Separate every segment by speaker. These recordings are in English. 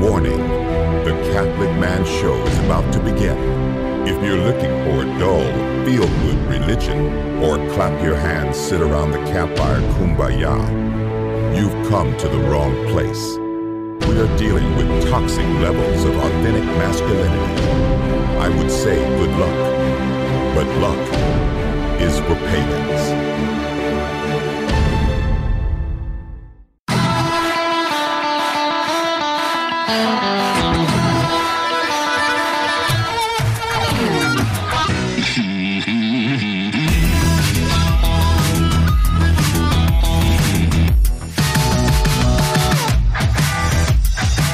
Speaker 1: Warning The Catholic Man Show is about to begin. If you're looking for a dull, feel good religion, or clap your hands, sit around the campfire kumbaya, you've come to the wrong place. We are dealing with toxic levels of authentic masculinity. I would say good luck, but luck is for pagans.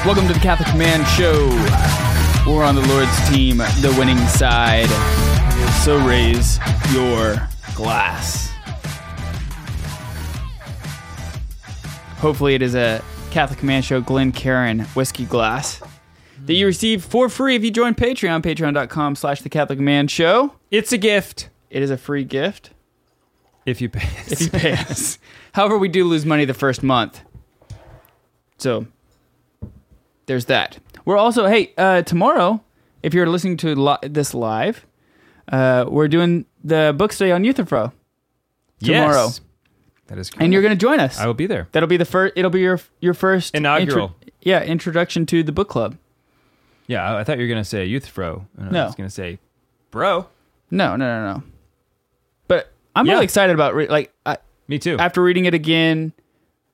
Speaker 2: Welcome to the Catholic Man Show. We're on the Lord's team, the winning side. So raise your glass. Hopefully, it is a Catholic Man Show Glencairn whiskey glass that you receive for free if you join Patreon, patreon.com slash the Catholic Man Show.
Speaker 3: It's a gift
Speaker 2: It is a free gift
Speaker 3: if you pay.
Speaker 2: if you pay us. However, we do lose money the first month. So there's that. We're also hey uh, tomorrow. If you're listening to li- this live, uh, we're doing the book study on Euthyphro tomorrow,
Speaker 3: Yes. That is correct.
Speaker 2: and you're going to join us.
Speaker 3: I will be there.
Speaker 2: That'll be the first. It'll be your your first
Speaker 3: Inaugural.
Speaker 2: yeah, introduction to the book club.
Speaker 3: Yeah, I, I thought you were gonna say youth fro. and
Speaker 2: No.
Speaker 3: I was gonna say, bro.
Speaker 2: No, no, no, no. But I'm
Speaker 3: Yeah.
Speaker 2: really excited about re- like I,
Speaker 3: Me too.
Speaker 2: after reading it again.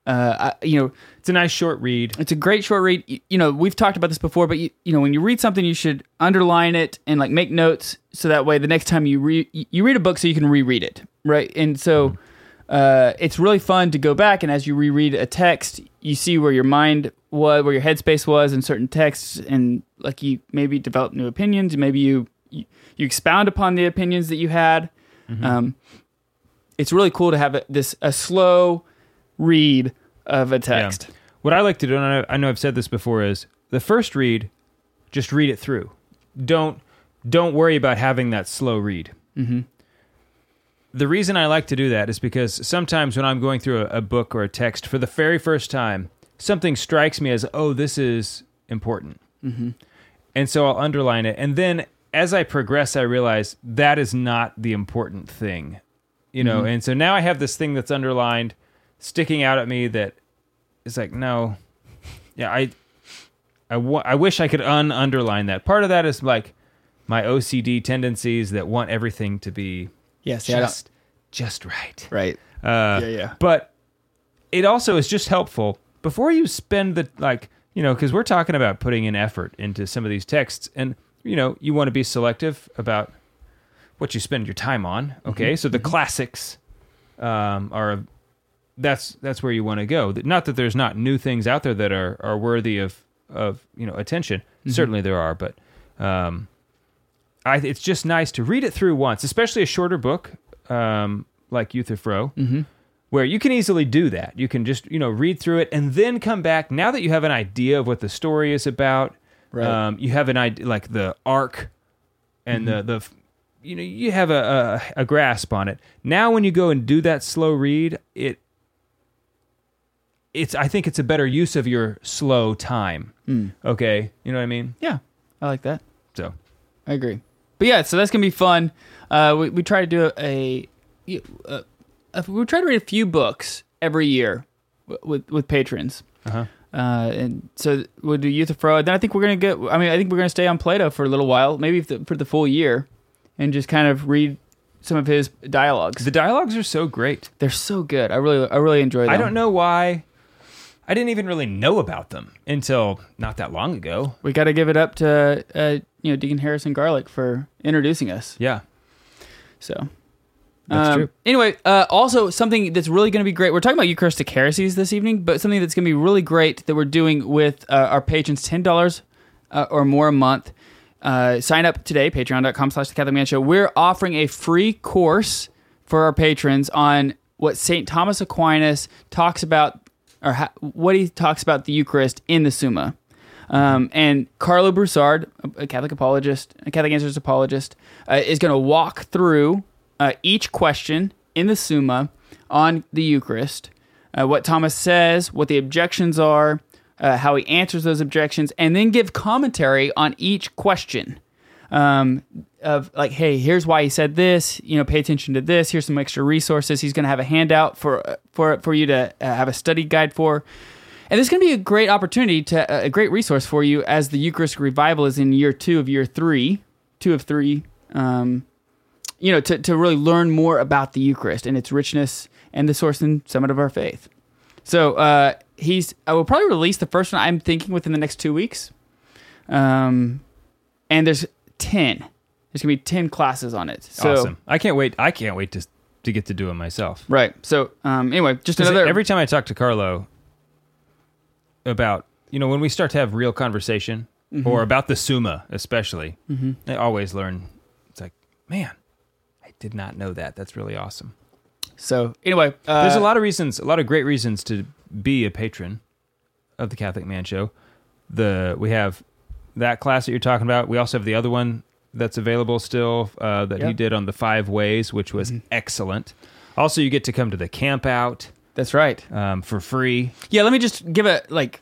Speaker 2: Uh, I, you know,
Speaker 3: it's a nice short read.
Speaker 2: It's a great short read. You, you know, we've talked about this before, but you, you know, when you read something, you should underline it and like make notes so that way the next time you read you read a book, so you can reread it, right? And so uh, it's really fun to go back and as you reread a text, you see where your mind was, where your headspace was in certain texts, and like you maybe develop new opinions, maybe you you, you expound upon the opinions that you had. Um, it's really cool to have a, this a slow read of a text.
Speaker 3: Yeah. What I like to do, and I, know I've said this before, is the first read, just read it through. Don't don't worry about having that slow read. Mm-hmm. The reason I like to do that is because sometimes when I'm going through a, a book or a text for the very first time, something strikes me as, oh, this is important. Mm-hmm. And so I'll underline it. And then as I progress, I realize that is not the important thing. You know, and so now I have this thing that's underlined sticking out at me that is like, no, yeah, I, I, I wish I could un underline that. Part of that is like my OCD tendencies that want everything to be
Speaker 2: Yes, yeah,
Speaker 3: just, just right.
Speaker 2: right.
Speaker 3: Uh,
Speaker 2: Yeah, yeah.
Speaker 3: But it also is just helpful before you spend the like, you know, because we're talking about putting in effort into some of these texts, and you know, you want to be selective about what you spend your time on. Okay, so the classics um, are that's that's where you want to go. Not that there's not new things out there that are are worthy of of you know attention. Certainly there are, but um, I, it's just nice to read it through once, especially a shorter book um, like Euthyphro, where you can easily do that. You can just you know read through it and then come back. Now that you have an idea of what the story is about,
Speaker 2: Right.
Speaker 3: um, you have an idea like the arc and the the you know you have a, a a grasp on it. Now when you go and do that slow read, it it's I think it's a better use of your slow time. Okay, you know what I mean?
Speaker 2: Yeah, I like that.
Speaker 3: So
Speaker 2: I agree. But yeah, so that's gonna be fun. Uh, we we try to do a, a, a we try to read a few books every year w- with with patrons.
Speaker 3: Uh-huh.
Speaker 2: Uh, and so we'll do Euthyphro. Then I think we're gonna get. I mean, I think we're gonna stay on Plato for a little while, maybe for the, for the full year, and just kind of read some of his dialogues.
Speaker 3: the dialogues are so great.
Speaker 2: They're so good. I really I really enjoy them.
Speaker 3: I don't know why. I didn't even really know about them until not that long ago.
Speaker 2: We got to give it up to uh, you know Deacon Harrison Garlick for introducing us.
Speaker 3: Yeah,
Speaker 2: So
Speaker 3: That's
Speaker 2: Um,
Speaker 3: true.
Speaker 2: Anyway, uh, also something that's really going to be great. We're talking about Eucharistic heresies this evening, but something that's going to be really great that we're doing with uh, our patrons, ten dollars uh, or more a month. Uh, sign up today, patreon.com slash the Catholic Man Show. We're offering a free course for our patrons on what St. Thomas Aquinas talks about, or ha- what he talks about the Eucharist in the Summa. Um, and Karlo Broussard, a Catholic apologist, a Catholic Answers apologist, uh, is going to walk through uh, each question in the Summa on the Eucharist, uh, what Thomas says, what the objections are, uh, how he answers those objections, and then give commentary on each question. Um, of like, hey, here's why he said this. You know, pay attention to this. Here's some extra resources. He's going to have a handout for for for you to uh, have a study guide for. And this is going to be a great opportunity to a great resource for you as the Eucharistic revival is in year two of year three, two of three. Um, you know, to to really learn more about the Eucharist and its richness and the source and summit of our faith. So uh, he's. I will probably release the first one. I'm thinking within the next two weeks. Um, and there's ten. There's gonna be ten classes on it. So,
Speaker 3: awesome. I can't wait. I can't wait to to get to do it myself.
Speaker 2: Right. So um, anyway, just another.
Speaker 3: Every time I talk to Karlo about, you know, when we start to have real conversation
Speaker 2: Mm-hmm.
Speaker 3: or about the Summa, especially, I always learn. It's like, man, I did not know that. That's really awesome.
Speaker 2: so anyway, uh,
Speaker 3: There's a lot of reasons, a lot of great reasons to be a patron of the Catholic Man Show. The we have that class that you're talking about. We also have the other one that's available still uh, that he did on the five ways, which was excellent. Also, you get to come to the camp out
Speaker 2: That's right.
Speaker 3: um, for free.
Speaker 2: Yeah, let me just give a like,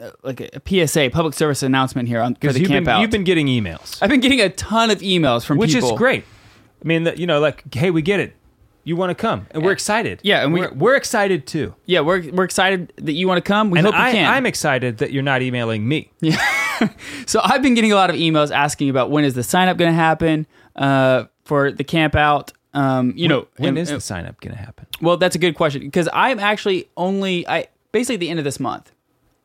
Speaker 2: uh, like a, a PSA, public service announcement here on for the
Speaker 3: you've
Speaker 2: camp
Speaker 3: been,
Speaker 2: out.
Speaker 3: you've been getting emails,
Speaker 2: I've been getting a ton of emails from
Speaker 3: which
Speaker 2: people,
Speaker 3: is great. I mean, that, you know, like, hey, we get it. You want to come, and we're excited.
Speaker 2: Yeah, and we-
Speaker 3: we're, we're excited too.
Speaker 2: Yeah, we're we're excited that you want to come. We
Speaker 3: And
Speaker 2: hope you can.
Speaker 3: I'm excited that you're not emailing me.
Speaker 2: So I've been getting a lot of emails asking about when is the sign up going to happen uh, for the camp out. Um, you know,
Speaker 3: when
Speaker 2: and-
Speaker 3: is
Speaker 2: and-
Speaker 3: the sign up going to happen?
Speaker 2: Well, that's a good question because I'm actually only I basically at the end of this month.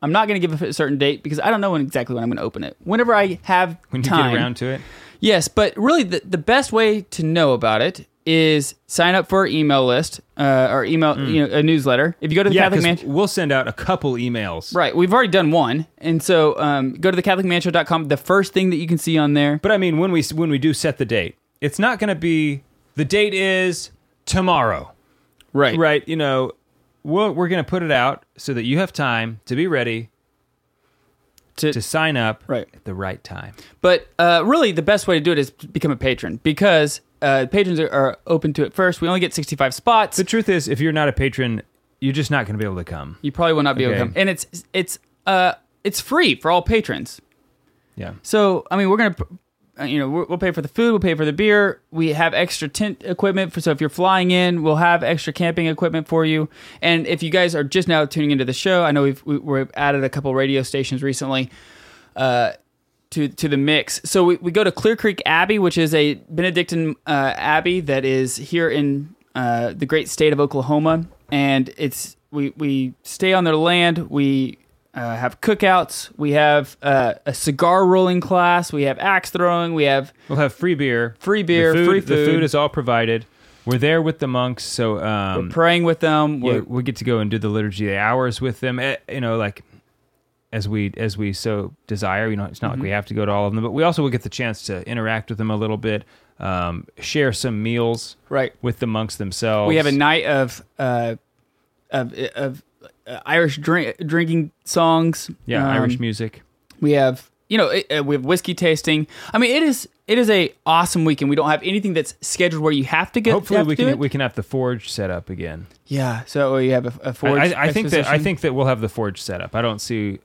Speaker 2: I'm not going to give a certain date because I don't know when exactly when I'm going to open it. Whenever I have
Speaker 3: When you
Speaker 2: time,
Speaker 3: get around to it?
Speaker 2: Yes, but really, the, the best way to know about it is sign up for our email list uh, or email, you know, a newsletter. If you go to the.
Speaker 3: Yeah,
Speaker 2: Catholic
Speaker 3: 'cause
Speaker 2: Man,
Speaker 3: we'll send out a couple emails.
Speaker 2: right? We've already done one, and so um, go to the CatholicManShow.com. The first thing that you can see on there,
Speaker 3: But I mean, when we when we do set the date, it's not going to be the date is tomorrow,
Speaker 2: right?
Speaker 3: right? You know, we're, we're going to put it out so that you have time to be ready
Speaker 2: To,
Speaker 3: to sign up
Speaker 2: Right.
Speaker 3: at the right time.
Speaker 2: But uh, really, the best way to do it is become a patron because uh, patrons are, are open to it first. We only get 65 spots.
Speaker 3: The truth is, if you're not a patron, you're just not going to be able to come.
Speaker 2: you probably will not be able to
Speaker 3: Okay.
Speaker 2: come, and it's it's uh it's free for all patrons.
Speaker 3: Yeah.
Speaker 2: So I mean, we're gonna, uh, you know, we'll we'll pay for the food, we'll pay for the beer. We have extra tent equipment for so if you're flying in, we'll have extra camping equipment for you. And if you guys are just now tuning into the show, I know we've we, we've added a couple radio stations recently. Uh, to, to the mix. So we, we go to Clear Creek Abbey, which is a Benedictine uh, abbey that is here in uh, the great state of Oklahoma, and it's we we stay on their land. We uh, have cookouts. We have uh, a cigar rolling class. We have axe throwing. We have
Speaker 3: We'll have free beer,
Speaker 2: Free beer,
Speaker 3: food,
Speaker 2: free
Speaker 3: The
Speaker 2: food.
Speaker 3: food is all provided. We're there with the monks, so um,
Speaker 2: we're praying with them. We're,
Speaker 3: we get to go and do the liturgy of the hours with them. eh, You know, like as we as we so desire. You know, it's not like
Speaker 2: Mm-hmm.
Speaker 3: we have to go to all of them, but we also will get the chance to interact with them a little bit, um, share some meals
Speaker 2: right.
Speaker 3: with the monks themselves.
Speaker 2: We have a night of uh, of of uh, Irish drink, drinking songs.
Speaker 3: yeah
Speaker 2: Um,
Speaker 3: Irish music.
Speaker 2: We have you know it, uh, we have whiskey tasting. I mean, it is it is a awesome weekend. We don't have anything that's scheduled where you have to get.
Speaker 3: Hopefully, we can we can have the forge set up again.
Speaker 2: Yeah, so you have a forge.
Speaker 3: I, I think that I think that we'll have the forge set up. I don't see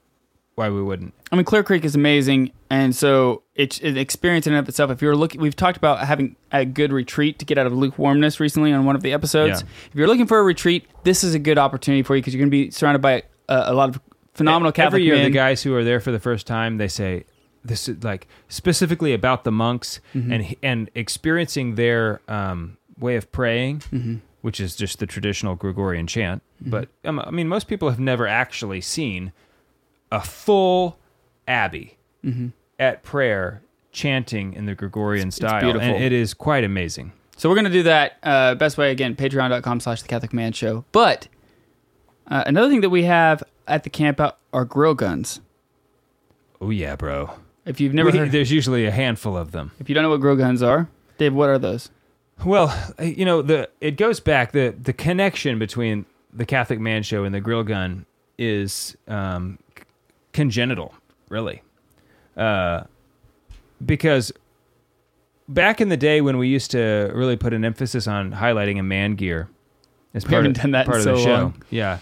Speaker 3: why we wouldn't.
Speaker 2: I mean, Clear Creek is amazing, and so it's an experience in and of itself. If you're looking, we've talked about having a good retreat to get out of lukewarmness recently on one of the episodes.
Speaker 3: Yeah.
Speaker 2: If you're looking for a retreat, this is a good opportunity for you because you're going to be surrounded by uh, a lot of phenomenal Catholic
Speaker 3: Every year,
Speaker 2: men.
Speaker 3: the guys who are there for the first time, they say this is like specifically about the monks
Speaker 2: Mm-hmm.
Speaker 3: and and experiencing their um, way of praying,
Speaker 2: Mm-hmm.
Speaker 3: which is just the traditional Gregorian chant. But um, I mean, most people have never actually seen a full abbey
Speaker 2: Mm-hmm.
Speaker 3: at prayer chanting in the Gregorian
Speaker 2: it's
Speaker 3: style,
Speaker 2: beautiful.
Speaker 3: and it is quite amazing.
Speaker 2: So we're going to do that. Uh, best way again, patreon.com slash the Catholic Man Show. But uh, another thing that we have at the camp out are grill guns.
Speaker 3: Oh yeah, bro.
Speaker 2: If you've never
Speaker 3: We-
Speaker 2: heard,
Speaker 3: there's usually a handful of them.
Speaker 2: if you don't know what grill guns are, Dave, what are those?
Speaker 3: Well, you know, the it goes back the the connection between the Catholic Man Show and the Grill Gun is um, congenital, really, uh, because back in the day when we used to really put an emphasis on highlighting a man gear as
Speaker 2: We
Speaker 3: part, of,
Speaker 2: done that in
Speaker 3: part of
Speaker 2: so
Speaker 3: the show,
Speaker 2: long.
Speaker 3: yeah.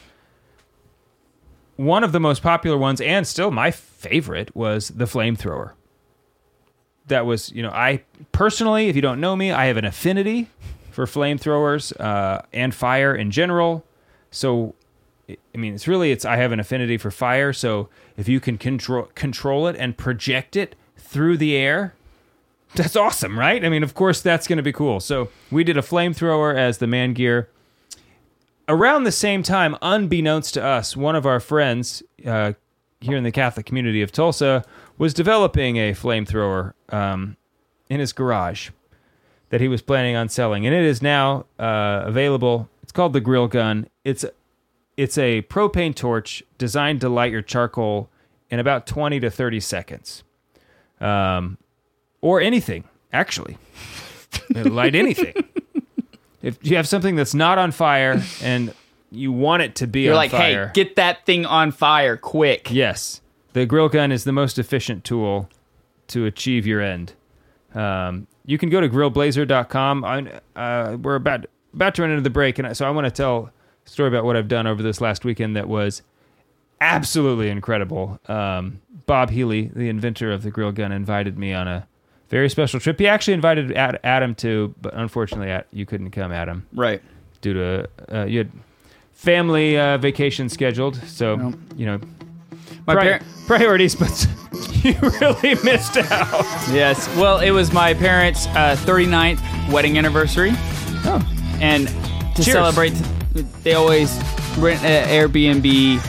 Speaker 3: one of the most popular ones, and still my favorite, was the flamethrower. That was, you know, I personally, if you don't know me, I have an affinity for flamethrowers uh, and fire in general. So, I mean, it's really, it's I have an affinity for fire. So, if you can control control it and project it through the air, that's awesome, right? I mean, of course, that's going to be cool. So, we did a flamethrower as the man gear around the same time, unbeknownst to us, one of our friends uh, here in the Catholic community of Tulsa was developing a flamethrower um, in his garage that he was planning on selling, and it is now uh, available. It's called the Grill Gun. It's it's a propane torch designed to light your charcoal in about twenty to thirty seconds, um, or anything actually. It'll light anything. If you have something that's not on fire and you want it to be
Speaker 2: You're
Speaker 3: on
Speaker 2: like,
Speaker 3: fire,
Speaker 2: hey, get that thing on fire quick.
Speaker 3: yes, the grill gun is the most efficient tool to achieve your end. Um, you can go to grillblazer.com. I- Uh, we're about about to run into the break, and I- so I want to tell story about what I've done over this last weekend that was absolutely incredible. Um, Bob Healy, the inventor of the grill gun, invited me on a very special trip. He actually invited Ad- Adam to, but unfortunately, you couldn't come, Adam
Speaker 2: Right.
Speaker 3: due to uh, you had family uh, vacation scheduled. So you know,
Speaker 2: My
Speaker 3: pri-
Speaker 2: par-
Speaker 3: priorities, but you really missed out.
Speaker 2: Yes. Well, it was my parents' uh, 39th wedding anniversary.
Speaker 3: Oh,
Speaker 2: And to
Speaker 3: Cheers.
Speaker 2: celebrate, they always rent an Airbnb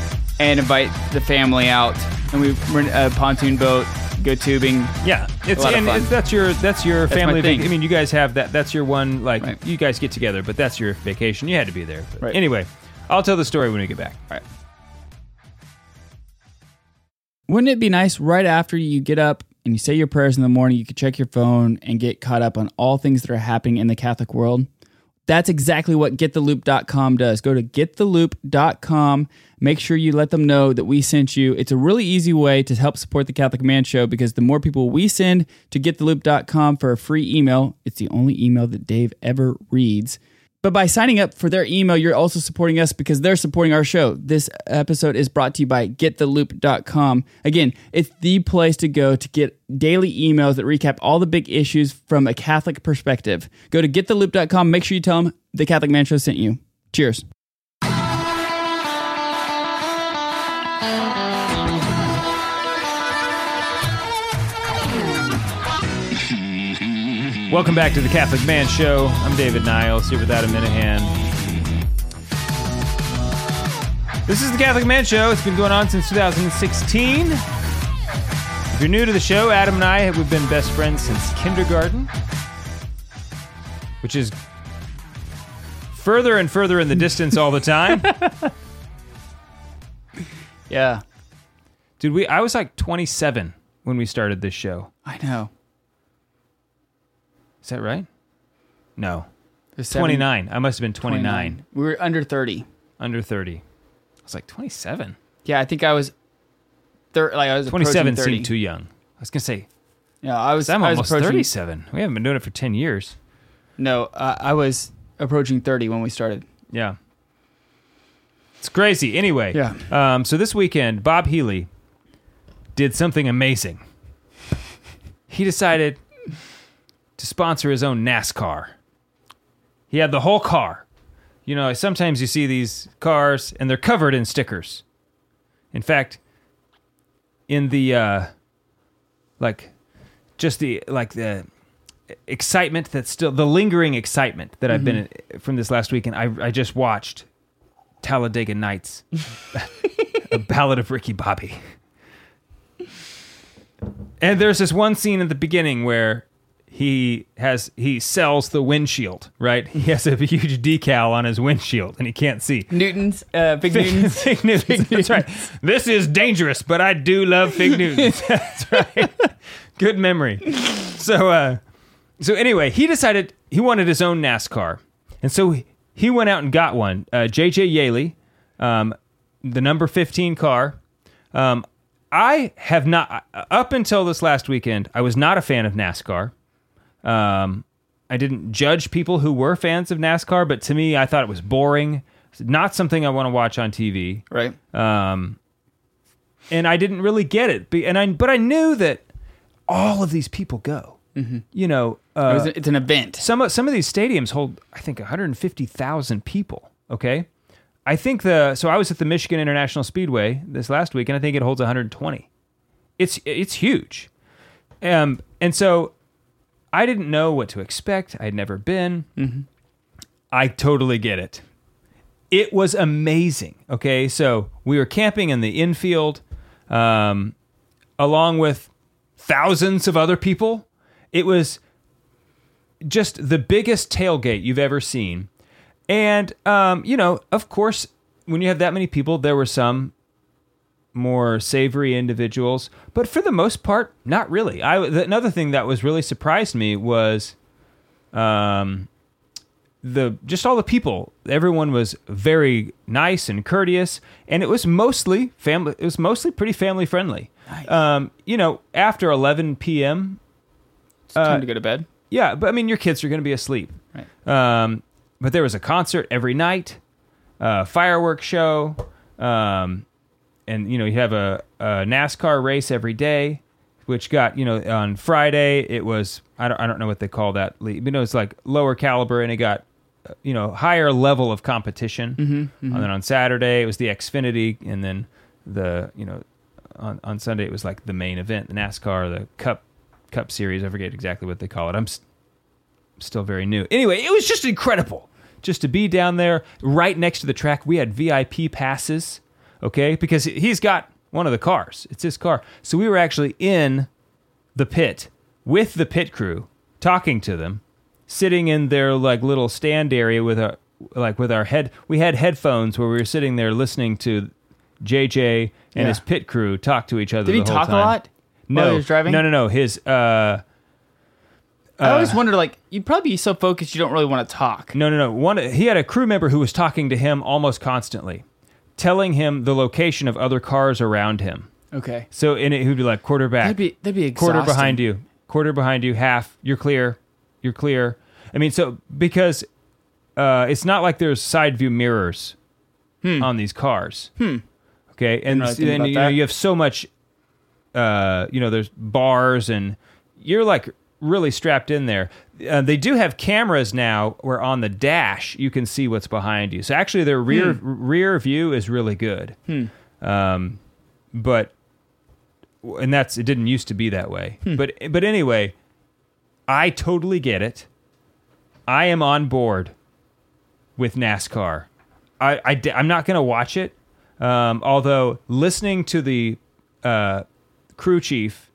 Speaker 2: and invite the family out. And we rent a pontoon boat, go tubing.
Speaker 3: yeah, it's and it's, that's your that's your
Speaker 2: That's
Speaker 3: family. vac-
Speaker 2: thing.
Speaker 3: I mean, you guys have that. That's your one. Like
Speaker 2: Right.
Speaker 3: you guys get together, but that's your vacation. You had to be there. But
Speaker 2: Right.
Speaker 3: Anyway, I'll tell the story when we get back.
Speaker 2: All right. Wouldn't it be nice right after you get up and you say your prayers in the morning, you could check your phone and get caught up on all things that are happening in the Catholic world? That's exactly what gettheloop.com does. Go to gettheloop.com. Make sure you let them know that we sent you. It's a really easy way to help support the Catholic Man Show because the more people we send to gettheloop.com for a free email, it's the only email that Dave ever reads. But by signing up for their email, you're also supporting us because they're supporting our show. This episode is brought to you by gettheloop.com. Again, it's the place to go to get daily emails that recap all the big issues from a Catholic perspective. Go to gettheloop.com. Make sure you tell them the Catholic Man Show sent you. Cheers.
Speaker 3: Welcome back to the Catholic Man Show. I'm David Niles here with Adam Minihan. This is the Catholic Man Show. It's been going on since 2016. If you're new to the show, Adam and I have we've been best friends since kindergarten, which is further and further in the distance all the time.
Speaker 2: Yeah,
Speaker 3: Dude, we I was like 27 when we started this show.
Speaker 2: I know.
Speaker 3: Is that right? No.
Speaker 2: There's seven-
Speaker 3: 29. I must have been 29.
Speaker 2: We were under 30.
Speaker 3: Under 30. I was like 27.
Speaker 2: Yeah, I think I was. Thir- like I was
Speaker 3: 27
Speaker 2: approaching 30.
Speaker 3: seemed too young. I was gonna say
Speaker 2: Yeah, I was.
Speaker 3: I'm
Speaker 2: I was
Speaker 3: almost
Speaker 2: approaching-
Speaker 3: 37. We haven't been doing it for 10 years.
Speaker 2: No, uh, I was approaching 30 when we started.
Speaker 3: Yeah, it's crazy. Anyway,
Speaker 2: Yeah.
Speaker 3: Um, so this weekend, Bob Healy did something amazing. He decided to sponsor his own NASCAR. He had the whole car. You know, sometimes you see these cars and they're covered in stickers. In fact, in the uh like just the like the excitement that's still the lingering excitement that I've been from this last weekend. I I just watched Talladega Nights, a ballad of Ricky Bobby. And there's this one scene at the beginning where he has he sells the windshield, right? He has a huge decal on his windshield and he can't see.
Speaker 2: Newtons, uh, big Newtons.
Speaker 3: Fig Newtons. That's right. This is dangerous, but I do love Fig Newtons. That's right. Good memory. So, uh, so anyway, he decided he wanted his own NASCAR, and so he- he went out and got one. Uh, JJ Yeley, um, the number fifteen car. Um, I have not up until this last weekend. I was not a fan of NASCAR. Um, I didn't judge people who were fans of NASCAR, but to me, I thought it was boring. It's not something I want to watch on TV.
Speaker 2: Right.
Speaker 3: Um, and I didn't really get it. And I but I knew that all of these people go. You know,
Speaker 2: It
Speaker 3: uh,
Speaker 2: was, it's an event.
Speaker 3: some of some of these stadiums hold I think 150,000 people. Okay, I think the so I was at the Michigan International Speedway this last week, and I think it holds 120. It's it's huge, um, and so I didn't know what to expect. I'd never been. I totally get it. It was amazing. Okay, so we were camping in the infield, um, along with thousands of other people. It was just the biggest tailgate you've ever seen. And, um, you know, of course, when you have that many people, there were some more savory individuals, but for the most part, not really. I another thing that was really surprised me was, um, the just all the people. Everyone was very nice and courteous, and it was mostly family. It was mostly pretty family friendly.
Speaker 2: Nice.
Speaker 3: Um, you know, after 11 p.m.,
Speaker 2: It's time to go to bed.
Speaker 3: yeah, but I mean, your kids are going to be asleep.
Speaker 2: Right.
Speaker 3: Um, but there was a concert every night, a fireworks show, um, and you know you have a, a NASCAR race every day, which got you know on Friday it was I don't I don't know what they call that league, but it was like lower caliber and it got you know higher level of competition. Mm-hmm, And then on Saturday it was the Xfinity, and then the you know on on Sunday it was like the main event, the NASCAR, the Cup Cup Series. I forget exactly what they call it. I'm s- still very new. Anyway, it was just incredible just to be down there right next to the track. We had VIP passes, okay, because he's got one of the cars. It's his car. So we were actually in the pit with the pit crew, talking to them, sitting in their like little stand area with a like with our head. We had headphones where we were sitting there listening to JJ and
Speaker 2: Yeah.
Speaker 3: his pit crew talk to each other.
Speaker 2: Did he
Speaker 3: the whole
Speaker 2: talk a
Speaker 3: time.
Speaker 2: lot?
Speaker 3: No,
Speaker 2: while he was driving?
Speaker 3: no, no, no. His uh,
Speaker 2: I always wonder, like, you'd probably be so focused you don't really want to talk.
Speaker 3: No, no, no. One, he had a crew member who was talking to him almost constantly, telling him the location of other cars around him.
Speaker 2: Okay.
Speaker 3: So, in it, he'd be like quarterback,
Speaker 2: That'd be that'd be exhausting.
Speaker 3: quarter behind you, quarter behind you, half. You're clear. You're clear. I mean, so because uh, it's not like there's side view mirrors on these cars. Hmm. Okay, and then you know you have so much. Uh, you know, there's bars and you're like really strapped in there. Uh, they do have cameras now where on the dash you can see what's behind you. So actually, their rear rear view is really good. Um, but and that's it didn't used to be that way. But but anyway, I totally get it. I am on board with NASCAR. I, I am not going to watch it. Um, although listening to the uh, crew chief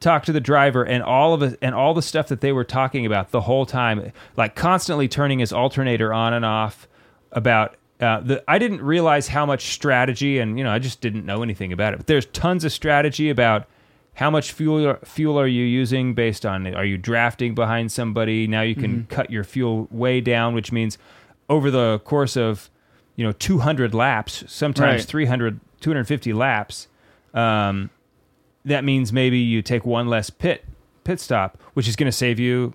Speaker 3: talk to the driver and all of it and all the stuff that they were talking about the whole time, like constantly turning his alternator on and off about uh, the. I didn't realize how much strategy and you know I just didn't know anything about it. But there's tons of strategy about how much fuel fuel are you using based on are you drafting behind somebody now you can cut your fuel way down which means over the course of you know 200 laps sometimes
Speaker 2: Right.
Speaker 3: 300 250 laps um, that means maybe you take one less pit pit stop which is going to save you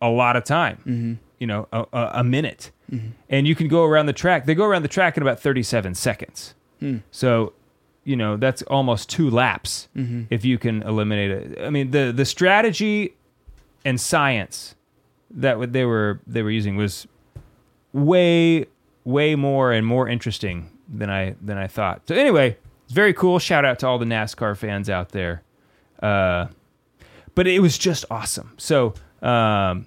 Speaker 3: a lot of time mm-hmm. you know a, a, a minute. Mm-hmm. And you can go around the track they go around the track in about 37 seconds. Hmm. So you know that's almost two laps mm-hmm. if you can eliminate it. I mean the the strategy and science that they were they were using was way way more and more interesting than i than i thought. So anyway it's very cool. Shout out to all the nascar fans out there. Uh but it was just awesome. So um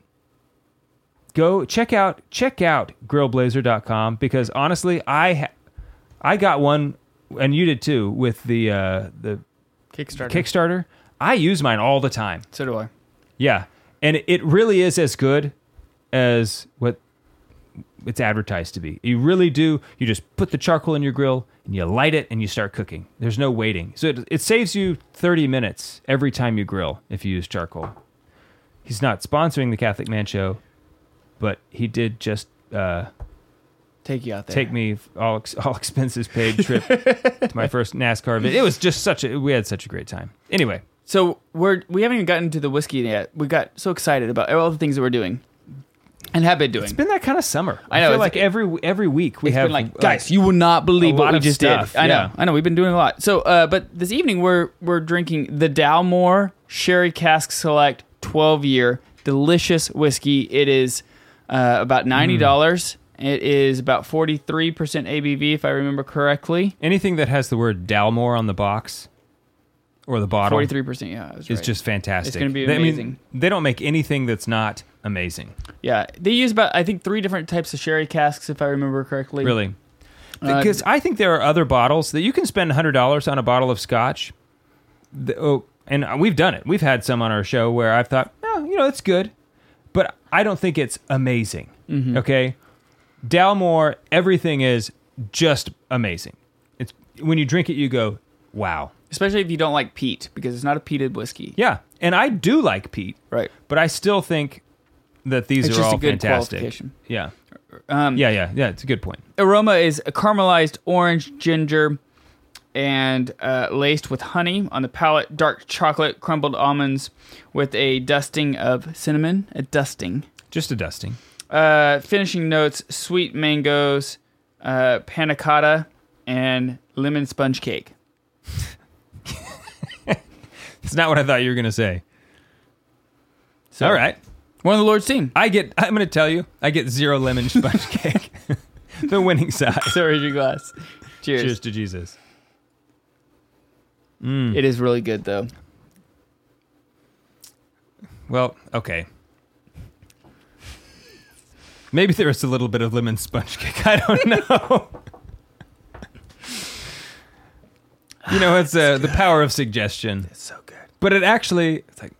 Speaker 3: go check out check out grillblazer.com because honestly i ha- i got one and you did too with the uh the
Speaker 2: Kickstarter.
Speaker 3: kickstarter. I use mine all the time.
Speaker 2: So do I.
Speaker 3: yeah. And it really is as good as what it's advertised to be you really do you just put the charcoal in your grill and you light it and you start cooking there's no waiting so it, it saves you 30 minutes every time you grill if you use charcoal he's not sponsoring the catholic man show but he did just uh,
Speaker 2: Take you out there.
Speaker 3: take me all ex- all expenses paid trip to my first NASCAR event. It was just such a we had such a great time. Anyway,
Speaker 2: So we're we haven't even gotten to the whiskey yet. We got so excited about all the things that we're doing. And have been doing.
Speaker 3: It's been that kind of summer.
Speaker 2: I know,
Speaker 3: feel like every every week we have
Speaker 2: been like, guys, you will not believe what we just
Speaker 3: stuff,
Speaker 2: did. I know,
Speaker 3: yeah.
Speaker 2: I know. We've been doing a lot. So, uh, but this evening we're we're drinking the Dalmore Sherry Cask Select 12 year delicious whiskey. It is uh, about ninety dollars. It is about 43 percent ABV, if I remember correctly.
Speaker 3: anything that has the word Dalmore on the box or the bottle
Speaker 2: 43 percent. Yeah,
Speaker 3: it's
Speaker 2: right.
Speaker 3: just fantastic.
Speaker 2: It's gonna be
Speaker 3: They- I mean,
Speaker 2: amazing.
Speaker 3: they don't make anything that's not amazing.
Speaker 2: yeah. They use about I think three different types of sherry casks, if I remember correctly.
Speaker 3: Really.
Speaker 2: Uh,
Speaker 3: Because I think there are other bottles that you can spend $100 on a bottle of scotch. The- oh, and we've done it. We've had some on our show where I've thought, oh, you know, it's good, but I don't think it's amazing.
Speaker 2: Mm-hmm.
Speaker 3: Okay. Dalmore, everything is just amazing. It's when you drink it, you go, wow.
Speaker 2: Especially if you don't like peat, because it's not a peated whiskey.
Speaker 3: Yeah. And I do like peat,
Speaker 2: Right.
Speaker 3: but I still think that these
Speaker 2: It's
Speaker 3: are
Speaker 2: just a
Speaker 3: all
Speaker 2: good
Speaker 3: fantastic.
Speaker 2: qualification.
Speaker 3: Yeah.
Speaker 2: Um,
Speaker 3: Yeah, yeah, yeah. It's a good point.
Speaker 2: aroma is a caramelized orange ginger and uh, laced with honey on the palate dark chocolate crumbled almonds with a dusting of cinnamon a dusting
Speaker 3: Just a dusting.
Speaker 2: uh, finishing notes sweet mangoes uh, panna cotta and lemon sponge cake
Speaker 3: It's not what I thought you were going to say.
Speaker 2: so
Speaker 3: All right.
Speaker 2: one of the lord's team
Speaker 3: I get. I'm going to tell you. I get zero lemon sponge cake. the winning side.
Speaker 2: so here's your glass cheers,
Speaker 3: Cheers to Jesus.
Speaker 2: it is really good though
Speaker 3: Well, okay. Maybe there is a little bit of lemon sponge cake. I don't know. you know, it's uh, the power of suggestion.
Speaker 2: it's so
Speaker 3: But it actually, it's like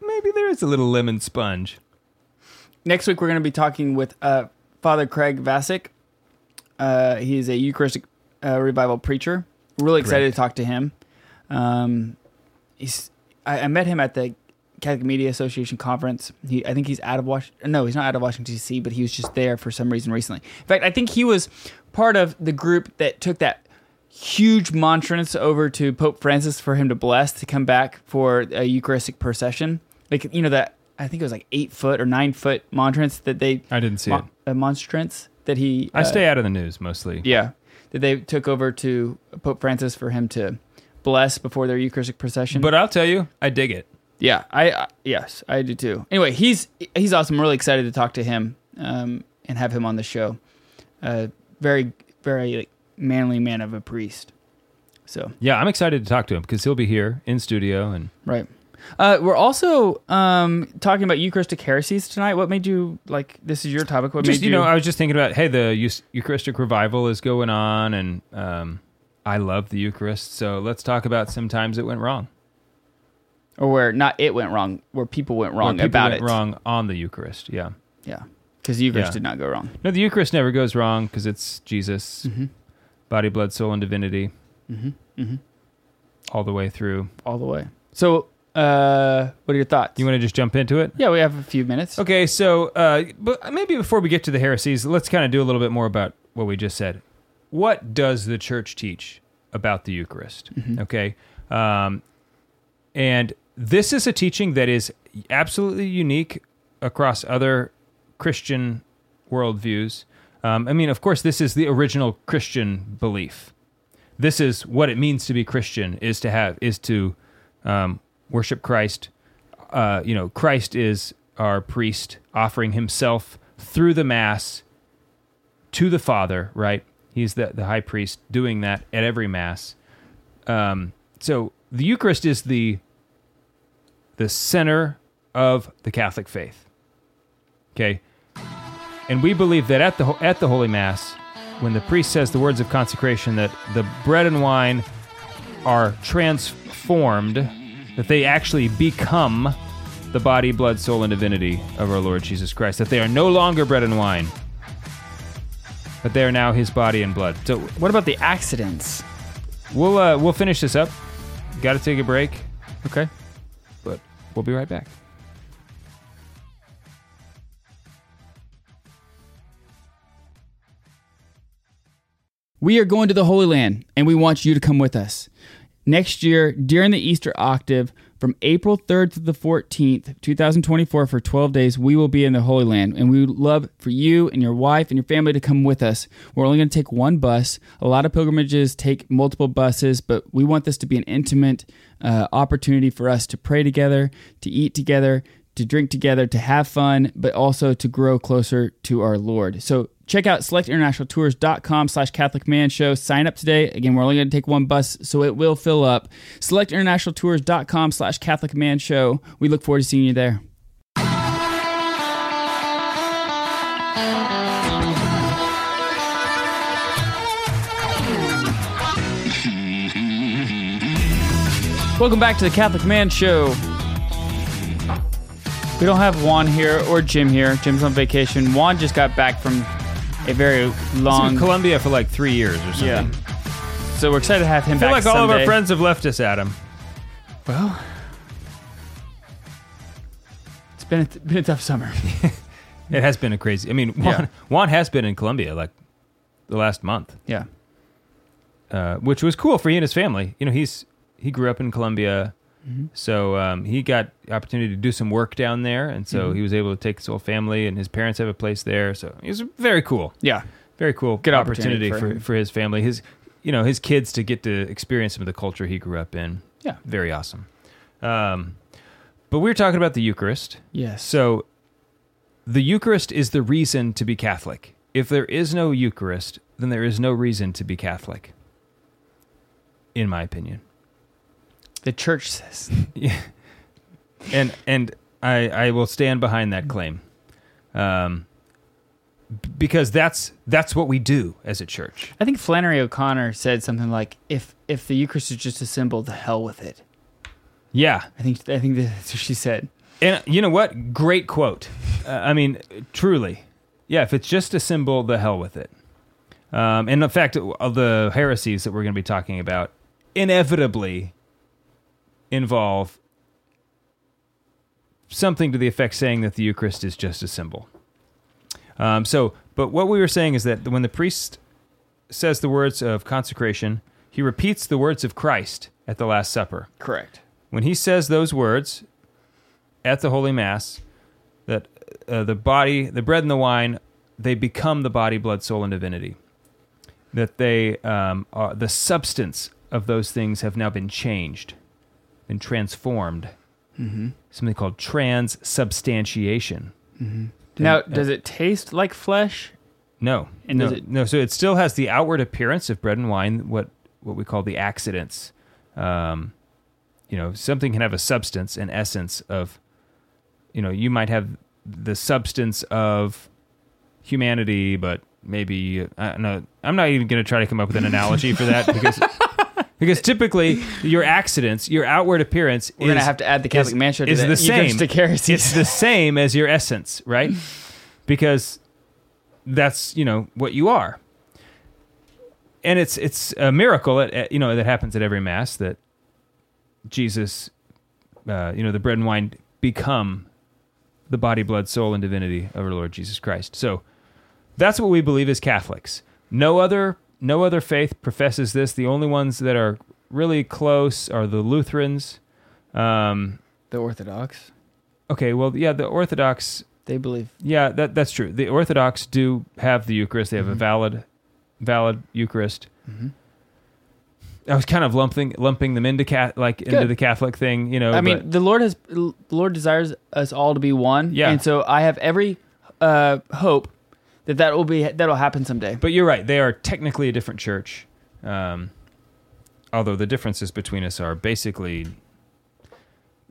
Speaker 3: maybe there is a little lemon sponge.
Speaker 2: Next week, we're going to be talking with uh, Father Craig Vasek. Uh, he's a Eucharistic uh, revival preacher. Really excited
Speaker 3: Great.
Speaker 2: to talk to him. Um, he's I, I met him at the Catholic Media Association conference. He I think he's out of Washington. No, he's not out of Washington D.C., but he was just there for some reason recently. In fact, I think he was part of the group that took that huge monstrance over to Pope Francis for him to bless to come back for a Eucharistic procession. Like you know that I think it was like eight foot or nine foot monstrance that they
Speaker 3: I didn't see it.
Speaker 2: a monstrance that he.
Speaker 3: I
Speaker 2: uh,
Speaker 3: stay out of the news mostly.
Speaker 2: Yeah, that they took over to Pope Francis for him to bless before their Eucharistic procession.
Speaker 3: But I'll tell you, I dig it.
Speaker 2: yeah, I, I yes, I do too. Anyway, he's he's awesome. I'm really excited to talk to him um, and have him on the show. Uh, very very like, manly man of a priest. So
Speaker 3: Yeah, I'm excited to talk to him because he'll be here in studio and
Speaker 2: right. Uh, we're also um, talking about Eucharistic heresies tonight. What made you like? This is your topic. What
Speaker 3: just
Speaker 2: made
Speaker 3: you know, I was just thinking about hey, the Eucharistic revival is going on, and um, I love the Eucharist. So let's talk about sometimes it went wrong.
Speaker 2: or where not it went wrong, where people went wrong
Speaker 3: people
Speaker 2: about
Speaker 3: went
Speaker 2: it.
Speaker 3: wrong on the Eucharist. Yeah,
Speaker 2: Yeah, because Eucharist
Speaker 3: Yeah.
Speaker 2: did not go wrong.
Speaker 3: no, the Eucharist never goes wrong because it's Jesus,
Speaker 2: Mm-hmm.
Speaker 3: Body, blood, soul, and divinity
Speaker 2: Mm-hmm. Mm-hmm.
Speaker 3: all the way through.
Speaker 2: All the way. So, uh, what are your thoughts?
Speaker 3: You want to just jump into it?
Speaker 2: yeah, we have a few minutes.
Speaker 3: Okay, so uh, but maybe before we get to the heresies, let's kind of do a little bit more about what we just said. What does the church teach about the Eucharist?
Speaker 2: Mhm.
Speaker 3: Okay, um, and this is a teaching that is absolutely unique across other Christian worldviews. Um, I mean, of course, this is the original Christian belief. This is what it means to be Christian: is to have is to um, worship Christ. Uh, you know, Christ is our priest, offering himself through the Mass to the Father. Right? He's the the high priest doing that at every Mass. Um, so the Eucharist is the the center of the Catholic faith. Okay, and we believe that at the at the Holy Mass, when the priest says the words of consecration, that the bread and wine are transformed, that they actually become the body, blood, soul, and divinity of our Lord Jesus Christ. That they are no longer bread and wine, but they are now His body and blood. So
Speaker 2: What about the accidents?
Speaker 3: we'll uh, we'll finish this up. Got to take a break,
Speaker 2: Okay.
Speaker 3: but we'll be right back.
Speaker 2: We are going to the Holy Land, and we want you to come with us. Next year, during the Easter octave, From April 3rd to the 14th, 2024, for 12 days, we will be in the Holy Land. And we would love for you and your wife and your family to come with us. We're only going to take one bus. A lot of pilgrimages take multiple buses, but we want this to be an intimate uh, opportunity for us to pray together, to eat together, to drink together, to have fun, but also to grow closer to our Lord. So check out selectinternationaltours.com slash Catholic Man Show. Sign up today. Again, we're only going to take one bus, so it will fill up. Selectinternationaltours.com slash Catholic Man Show. We look forward to seeing you there. Welcome back to the Catholic Man Show. We don't have Juan here or Jim here. Jim's on vacation. Juan just got back from a very
Speaker 3: in
Speaker 2: long.
Speaker 3: Colombia for like three years or something.
Speaker 2: Yeah. So we're excited to have him
Speaker 3: I feel
Speaker 2: back.
Speaker 3: like all of our
Speaker 2: someday.
Speaker 3: friends have left us, Adam.
Speaker 2: Well, it's been a, been a tough summer.
Speaker 3: It has been a crazy. I mean, Juan,
Speaker 2: Yeah.
Speaker 3: Juan has been in Colombia like the last month,
Speaker 2: Yeah.
Speaker 3: uh, which was cool for he and his family. You know, he's he grew up in Colombia, so um, he got opportunity to do some work down there, and so
Speaker 2: Mhm.
Speaker 3: he was able to take his whole family, and his parents have a place there. So it was very cool,
Speaker 2: Yeah.
Speaker 3: very cool
Speaker 2: Good
Speaker 3: opportunity,
Speaker 2: opportunity for
Speaker 3: for, for his family, his you know his kids to get to experience some of the culture he grew up in.
Speaker 2: Yeah.
Speaker 3: very awesome. Um, but we were talking about the Eucharist.
Speaker 2: Yes.
Speaker 3: So, the Eucharist is the reason to be Catholic. If there is no Eucharist, then there is no reason to be Catholic, in my opinion.
Speaker 2: The church says.
Speaker 3: Yeah. And and I I will stand behind that claim, um, because that's that's what we do as a church.
Speaker 2: I think Flannery O'Connor said something like, "If if the Eucharist is just a symbol, the hell with it."
Speaker 3: Yeah,
Speaker 2: I think I think that's what she said.
Speaker 3: and you know what? Great quote. Uh, I mean, truly, yeah. If it's just a symbol, the hell with it. Um, and in fact, of the heresies that we're going to be talking about inevitably involve something to the effect saying that the Eucharist is just a symbol. Um, so, but what we were saying is that when the priest says the words of consecration, he repeats the words of Christ at the Last Supper
Speaker 2: Correct.
Speaker 3: when he says those words at the Holy Mass, that uh, the body, the bread and the wine, they become the body, blood, soul, and divinity. That they, um, are, the substance of those things have now been changed, been transformed.
Speaker 2: Mm-hmm.
Speaker 3: Something called transubstantiation.
Speaker 2: Now,
Speaker 3: uh,
Speaker 2: does it taste like flesh?
Speaker 3: No,
Speaker 2: And
Speaker 3: no,
Speaker 2: does it-
Speaker 3: no. So it still has the outward appearance of bread and wine, what what we call the accidents. Um, you know, something can have a substance, an essence of. You know, you might have the substance of humanity, but maybe I don't know. I'm not even going to try to come up with an analogy for that because because typically your accidents, your outward appearance,
Speaker 2: We're
Speaker 3: is,
Speaker 2: gonna have to add the Catholic
Speaker 3: is-
Speaker 2: Man to
Speaker 3: is
Speaker 2: that.
Speaker 3: the same. It's the same as your essence, right? Because that's you know what you are, and it's it's a miracle at, at- you know that happens at every mass that Jesus, uh, you know, the bread and wine become the body, blood, soul, and divinity of our Lord Jesus Christ. So that's what we believe as Catholics. No other no other faith professes this. The only ones that are really close are the Lutherans. Um,
Speaker 2: the Orthodox.
Speaker 3: okay, well, yeah, the Orthodox
Speaker 2: They believe.
Speaker 3: yeah, that that's true. The Orthodox do have the Eucharist. They have a
Speaker 2: Mhm.
Speaker 3: valid, valid Eucharist.
Speaker 2: Mm-hmm.
Speaker 3: I was kind of lumping lumping them into cat like into the Catholic thing, you know.
Speaker 2: I mean, the Lord has the Lord desires us all to be one.
Speaker 3: Yeah.
Speaker 2: And so I have every uh, hope that that will be that will happen someday.
Speaker 3: but you're right. They are technically a different church, um, although the differences between us are basically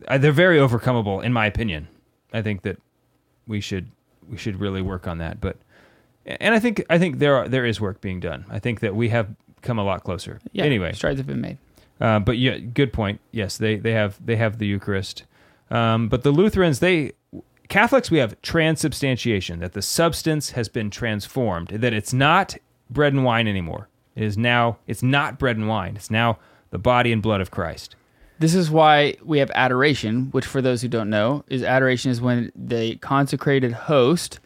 Speaker 3: uh, they're very overcomable, in my opinion. I think that we should we should really work on that. But and I think I think there are there is work being done. I think that we have come a lot closer.
Speaker 2: Yeah.
Speaker 3: Anyway,
Speaker 2: strides have been made.
Speaker 3: Uh, but yeah, good point. Yes, they they have they have the Eucharist. Um, but the Lutherans, they Catholics, we have transubstantiation that the substance has been transformed. That it's not bread and wine anymore. It is now. It's not bread and wine. It's now the body and blood of Christ.
Speaker 2: This is why we have adoration, which for those who don't know, is adoration is when the consecrated host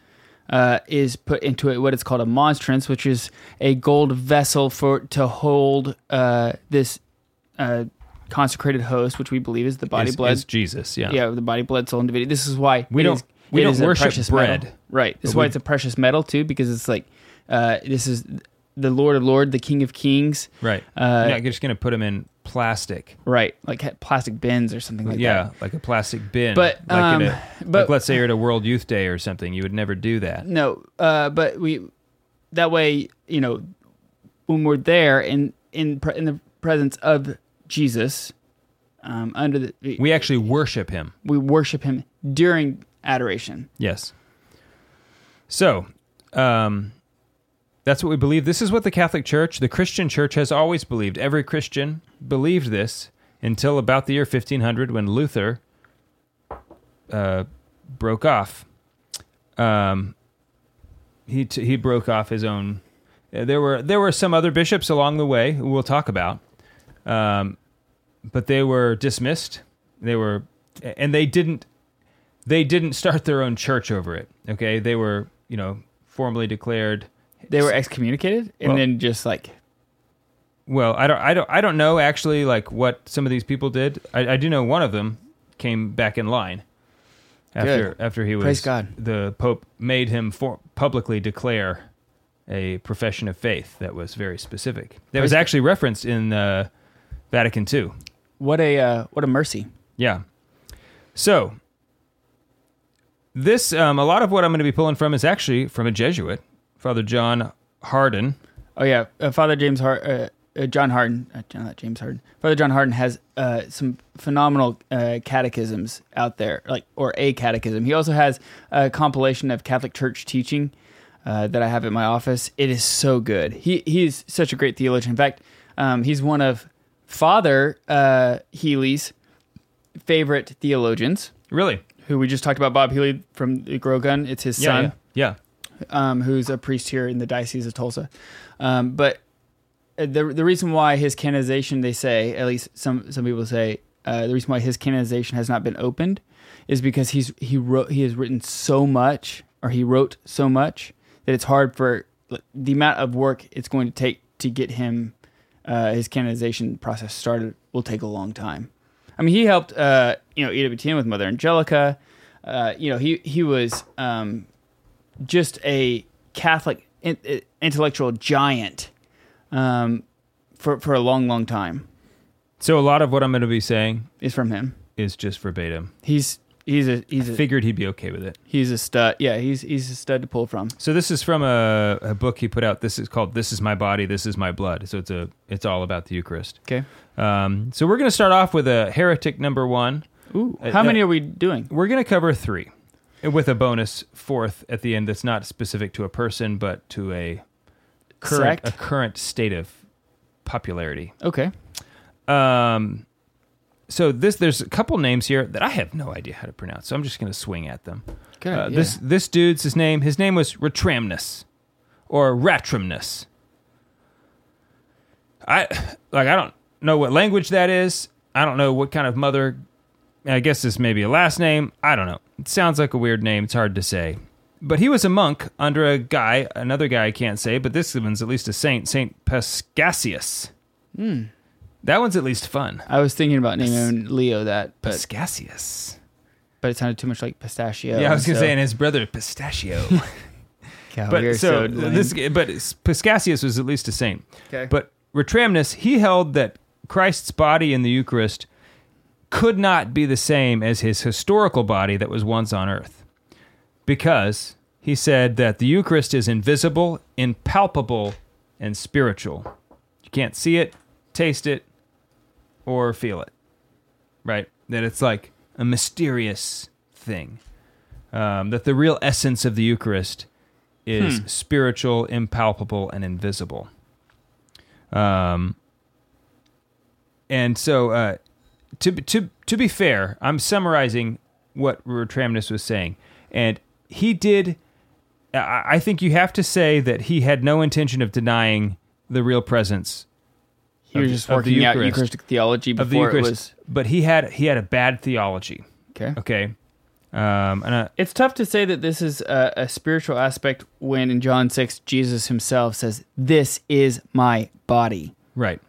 Speaker 2: uh, is put into it what is called a monstrance, which is a gold vessel for to hold uh, this uh, consecrated host, which we believe is the body,
Speaker 3: Is-
Speaker 2: blood.
Speaker 3: is Jesus. Yeah.
Speaker 2: yeah, the body, blood, soul, and divinity. This is why
Speaker 3: We don't-
Speaker 2: is-
Speaker 3: we don't worship
Speaker 2: precious
Speaker 3: bread.
Speaker 2: metal. Right. This is why
Speaker 3: we-
Speaker 2: it's a precious metal too, because it's like uh, this is the Lord of Lord, the King of Kings.
Speaker 3: Right.
Speaker 2: Uh,
Speaker 3: yeah, you're just gonna put them in plastic.
Speaker 2: Right, like plastic bins or something like
Speaker 3: yeah,
Speaker 2: that.
Speaker 3: Yeah, like a plastic bin.
Speaker 2: But,
Speaker 3: like,
Speaker 2: um,
Speaker 3: a,
Speaker 2: but-
Speaker 3: like let's say you're at a World Youth Day or something, you would never do that.
Speaker 2: No, uh, but we that way, you know, when we're there in in pre- in the presence of Jesus, um, under the we,
Speaker 3: actually worship him.
Speaker 2: we worship Him during adoration.
Speaker 3: Yes. So, um, that's what we believe. This is what the Catholic Church, the Christian Church, has always believed. Every Christian believed this until about the year 1500 when Luther uh, broke off. Um, he t- he broke off his own. uh, There were there were some other bishops along the way who we'll talk about, um, but they were dismissed. They were, and they didn't they didn't start their own church over it. Okay, they were you know formally declared.
Speaker 2: They were excommunicated and
Speaker 3: Well-
Speaker 2: then just like
Speaker 3: Well, I don't I don't I don't know actually like what some of these people did. I, I do know one of them came back in line after
Speaker 2: Good.
Speaker 3: after he was
Speaker 2: Praise God.
Speaker 3: the Pope made him for, publicly declare a profession of faith that was very specific. That was
Speaker 2: Praise God.
Speaker 3: actually referenced in uh, Vatican II.
Speaker 2: What a uh, what a mercy.
Speaker 3: Yeah. So this um, a lot of what I'm going to be pulling from is actually from a Jesuit, Father John Hardon.
Speaker 2: Oh yeah, uh, Father James Hart, uh, uh, John Hardon, uh, not James Harden. Father John Hardon has uh, some phenomenal uh, catechisms out there, like or a catechism. He also has a compilation of Catholic Church teaching uh, that I have at my office. It is so good. He he's such a great theologian. In fact, um, he's one of Father uh, Healy's favorite theologians.
Speaker 3: Really?
Speaker 2: Who we just talked about, Bob Healy from the Grow Gun. It's his
Speaker 3: Yeah.
Speaker 2: son
Speaker 3: Yeah.
Speaker 2: um, who's a priest here in the Diocese of Tulsa. Um, but uh, the the reason why his canonization, they say, at least some some people say, uh, the reason why his canonization has not been opened is because he's he wrote he has written so much or he wrote so much that it's hard for the amount of work it's going to take to get him uh, his canonization process started will take a long time. I mean, he helped uh, you know EWTN with Mother Angelica. Uh, you know, he he was um, just a Catholic in, uh, intellectual giant um, for for a long, long time.
Speaker 3: So a lot of what I'm going to be saying
Speaker 2: Is from him.
Speaker 3: is just verbatim.
Speaker 2: He's he's a he's a
Speaker 3: Figured he'd be okay with it.
Speaker 2: he's a stud. Yeah, he's he's a stud to pull from.
Speaker 3: So this is from a, a book he put out. This is called "This Is My Body, This Is My Blood." So it's a it's all about the Eucharist.
Speaker 2: Okay.
Speaker 3: Um, so we're going to start off with a heretic number one.
Speaker 2: Ooh,
Speaker 3: Uh,
Speaker 2: how
Speaker 3: uh,
Speaker 2: many are we doing?
Speaker 3: We're going to cover three, with a bonus fourth at the end. That's not specific to a person, but to a current
Speaker 2: Sect?
Speaker 3: a current state of popularity.
Speaker 2: Okay.
Speaker 3: Um, so this there's a couple names here that I have no idea how to pronounce. So I'm just going to swing at them.
Speaker 2: Good.
Speaker 3: Uh,
Speaker 2: yeah.
Speaker 3: This this dude's his name. His name was Ratramnus, or Ratramnus. I like. I don't know what language that is. I don't know what kind of mother. I guess this may be a last name. I don't know. It sounds like a weird name. It's hard to say. But he was a monk under a guy, another guy I can't say, but this one's at least a saint, Saint Paschasius.
Speaker 2: Hmm.
Speaker 3: That one's at least fun.
Speaker 2: I was thinking about naming Leo that, but
Speaker 3: Paschasius.
Speaker 2: but it sounded too much like pistachio.
Speaker 3: Yeah, I was gonna
Speaker 2: so-
Speaker 3: say, and his brother Pistachio.
Speaker 2: God,
Speaker 3: but so
Speaker 2: lame.
Speaker 3: this, but Paschasius was at least a saint.
Speaker 2: Okay.
Speaker 3: But Ratramnus, he held that Christ's body in the Eucharist could not be the same as his historical body that was once on earth, because he said that the Eucharist is invisible, impalpable, and spiritual. You can't see it, taste it, or feel it. Right? That it's like a mysterious thing. Um, that the real essence of the Eucharist is
Speaker 2: Hmm.
Speaker 3: spiritual, impalpable, and invisible. Um, and so, uh, to to to be fair, I'm summarizing what Ratramnus was saying, and he did. I I think you have to say that he had no intention of denying the real presence
Speaker 2: he was just
Speaker 3: of
Speaker 2: working out Eucharistic theology
Speaker 3: of the
Speaker 2: before it was
Speaker 3: but he had he had a bad theology.
Speaker 2: okay.
Speaker 3: Okay, um, and uh,
Speaker 2: It's tough to say that this is a, a spiritual aspect when in John 6, Jesus himself says, This is my body.
Speaker 3: Right.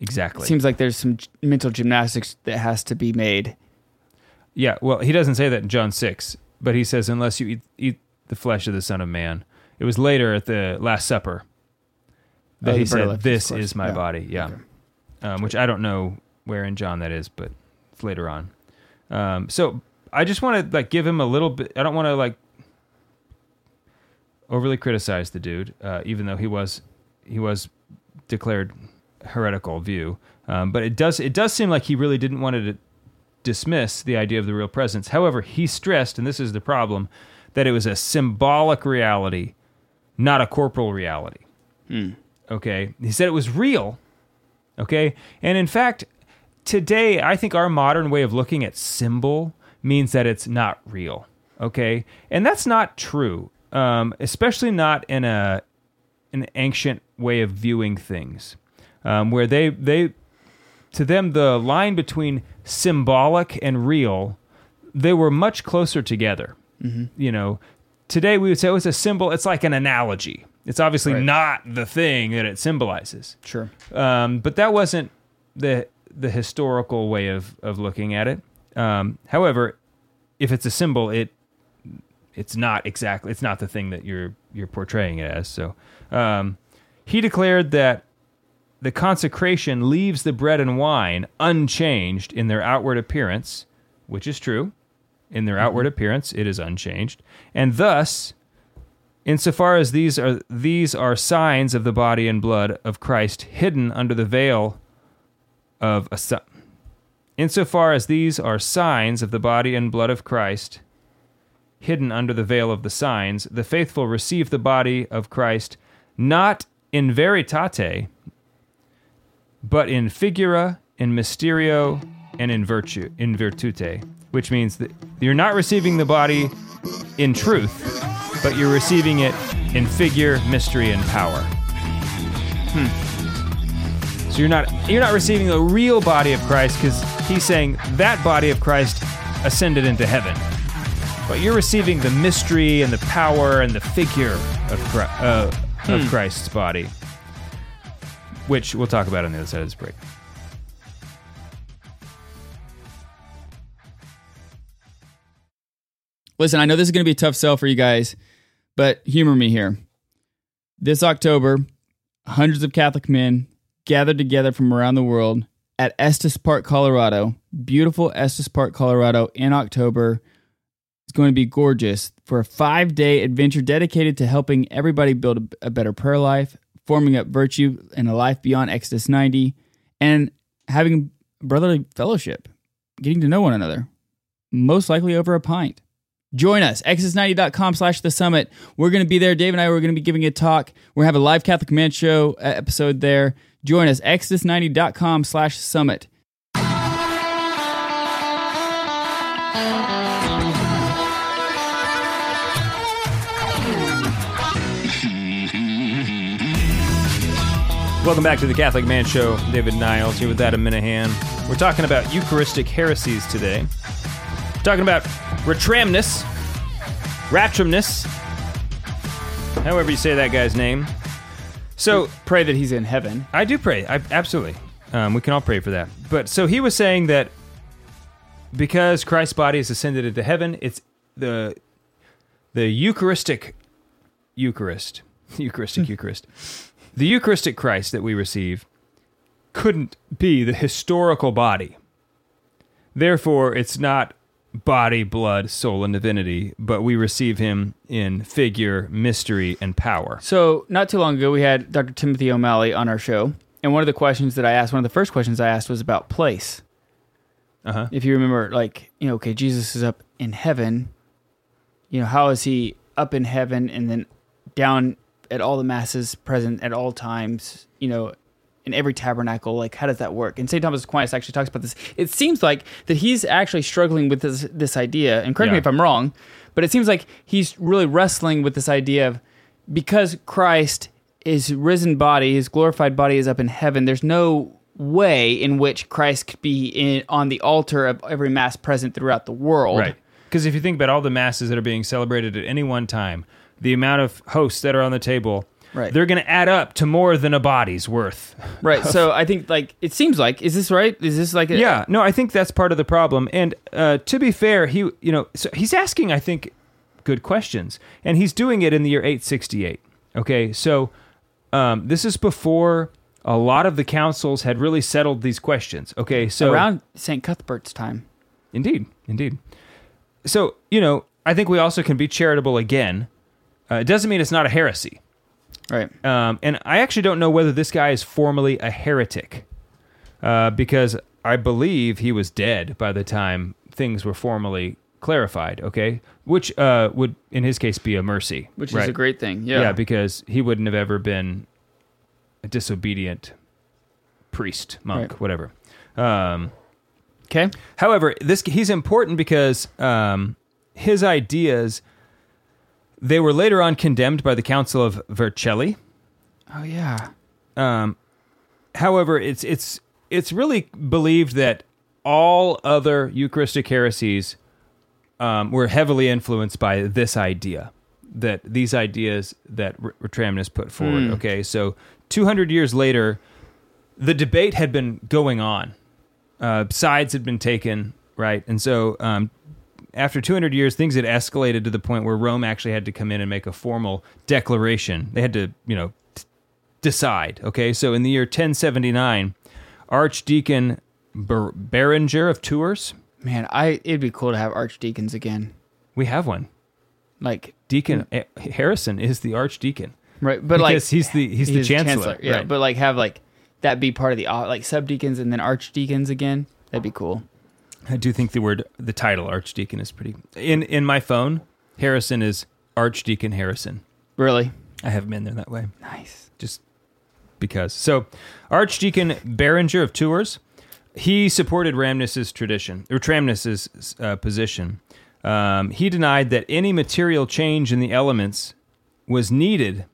Speaker 3: Exactly.
Speaker 2: Seems like there's some g- mental gymnastics that has to be made.
Speaker 3: Yeah, well, he doesn't say that in John 6, but he says, unless you eat, eat the flesh of the Son of Man. It was later at the Last Supper that
Speaker 2: Oh,
Speaker 3: he
Speaker 2: the bread of
Speaker 3: said, This is my
Speaker 2: Yeah.
Speaker 3: body. Yeah.
Speaker 2: Okay.
Speaker 3: Um, which I don't know where in John that is, but it's later on. Um, so I just want to like give him a little bit. I don't want to like overly criticize the dude, uh, even though he was he was declared heretical view. Um, but it does it does seem like he really didn't want to dismiss the idea of the real presence. However, he stressed, and this is the problem, that it was a symbolic reality, not a corporal reality. Okay, he said it was real. Okay, and in fact, today I think our modern way of looking at symbol means that it's not real. Okay, and that's not true, um, especially not in a an ancient way of viewing things, um, where they they to them the line between symbolic and real they were much closer together. You know, today we would say it was a symbol. It's like an analogy. It's obviously
Speaker 2: Right.
Speaker 3: not the thing that it symbolizes.
Speaker 2: Sure.
Speaker 3: Um, but that wasn't the the historical way of of looking at it. Um, however, if it's a symbol, it it's not exactly it's not the thing that you're you're portraying it as. So um, he declared that the consecration leaves the bread and wine unchanged in their outward appearance, which is true. In their outward appearance, it is unchanged, and thus insofar as these are these are signs of the body and blood of Christ hidden under the veil of a si- insofar as these are signs of the body and blood of Christ hidden under the veil of the signs the faithful receive the body of Christ not in veritate but in figura in mysterio and in virtue in virtute which means that you're not receiving the body in truth but you're receiving it in figure, mystery, and power. So you're not you're not receiving the real body of Christ because he's saying that body of Christ ascended into heaven, but you're receiving the mystery and the power and the figure of Chri- uh, of Christ's body, which we'll talk about on the other side of this break.
Speaker 2: Listen, I know this is going to be a tough sell for you guys, but humor me here. This October, hundreds of Catholic men gathered together from around the world at Estes Park, Colorado. Beautiful Estes Park, Colorado in October. It's going to be gorgeous for a five day adventure dedicated to helping everybody build a, better prayer life, forming up virtue and a life beyond Exodus 90, and having brotherly fellowship, getting to know one another, most likely over a pint. Join us, exodus90.com slash the summit. We're going to be there. Dave and I are going to be giving a talk. We're have a live Catholic Man Show uh, episode there. Join us, exodus90.com slash summit.
Speaker 3: Welcome back to the Catholic Man Show. David Niles here with Adam Minihan. We're talking about Eucharistic heresies today. Talking about retramnus, rapturumnus, however you say that guy's name. So
Speaker 2: Pray that he's in heaven.
Speaker 3: I do pray. I, absolutely. Um, we can all pray for that. But so he was saying that because Christ's body is ascended into heaven, it's the the Eucharistic Eucharist, Eucharistic Eucharist, the Eucharistic Christ that we receive couldn't be the historical body. Therefore, it's not body, blood, soul, and divinity, but we receive him in figure, mystery, and power.
Speaker 2: So, not too long ago, we had Dr. Timothy O'Malley on our show. And one of the questions that I asked, one of the first questions I asked was about place.
Speaker 3: Uh huh.
Speaker 2: If you remember, like, you know, okay, Jesus is up in heaven. You know, how is he up in heaven and then down at all the masses present at all times, you know, in every tabernacle? Like, how does that work? And St. Thomas Aquinas actually talks about this. It seems like that he's actually struggling with this, this idea. And correct me if I'm wrong, but it seems like he's really wrestling with this idea of because Christ, his risen body, his glorified body is up in heaven, there's no way in which Christ could be in, on the altar of every mass present throughout the world.
Speaker 3: Right. Because if you think about all the masses that are being celebrated at any one time, the amount of hosts that are on the table,
Speaker 2: Right.
Speaker 3: they're going to add up to more than a body's worth.
Speaker 2: Right. So I think like it seems like is this right? Is this like a,
Speaker 3: Yeah, no, I think that's part of the problem. And uh, to be fair, he, you know, so he's asking, I think, good questions, and he's doing it in the year 868. Okay, so um, this is before a lot of the councils had really settled these questions. Okay, so
Speaker 2: around St. Cuthbert's time?
Speaker 3: Indeed, indeed. So, you know, I think we also can be charitable again. Uh, it doesn't mean it's not a heresy.
Speaker 2: Right.
Speaker 3: Um, and I actually don't know whether this guy is formally a heretic uh, because I believe he was dead by the time things were formally clarified, okay? Which uh, would, in his case, be a mercy.
Speaker 2: Which is a great thing. Yeah.
Speaker 3: Yeah, because he wouldn't have ever been a disobedient priest, monk,
Speaker 2: Right.
Speaker 3: whatever. Um,
Speaker 2: okay.
Speaker 3: However, this he's important because um, his ideas they were later on condemned by the Council of Vercelli.
Speaker 2: Oh yeah.
Speaker 3: Um, however, it's it's it's really believed that all other Eucharistic heresies um, were heavily influenced by this idea. That these ideas that R- Ratramnus put forward.
Speaker 2: Hmm.
Speaker 3: Okay, so 200 years later, the debate had been going on. Uh, sides had been taken, right? And so um, after 200 years, things had escalated to the point where Rome actually had to come in and make a formal declaration. They had to, you know, t- decide. Okay, so in the year 1079, Archdeacon Ber- Berengar of Tours,
Speaker 2: Man, I it'd be cool to have archdeacons again.
Speaker 3: we have one.
Speaker 2: Like
Speaker 3: Deacon eh, Harrison is the archdeacon
Speaker 2: right, but like
Speaker 3: he's the he's, the chancellor.
Speaker 2: Yeah,
Speaker 3: right.
Speaker 2: but like have like that be part of the uh, like subdeacons and then archdeacons again. That'd be cool.
Speaker 3: I do think the word the title archdeacon is pretty. In in my phone, Harrison is Archdeacon Harrison.
Speaker 2: Really
Speaker 3: I have been there that way.
Speaker 2: nice.
Speaker 3: just because. So, Archdeacon Berengar of Tours, he supported Ramnus's tradition or Tramnus's uh, position. Um, he denied that any material change in the elements was needed.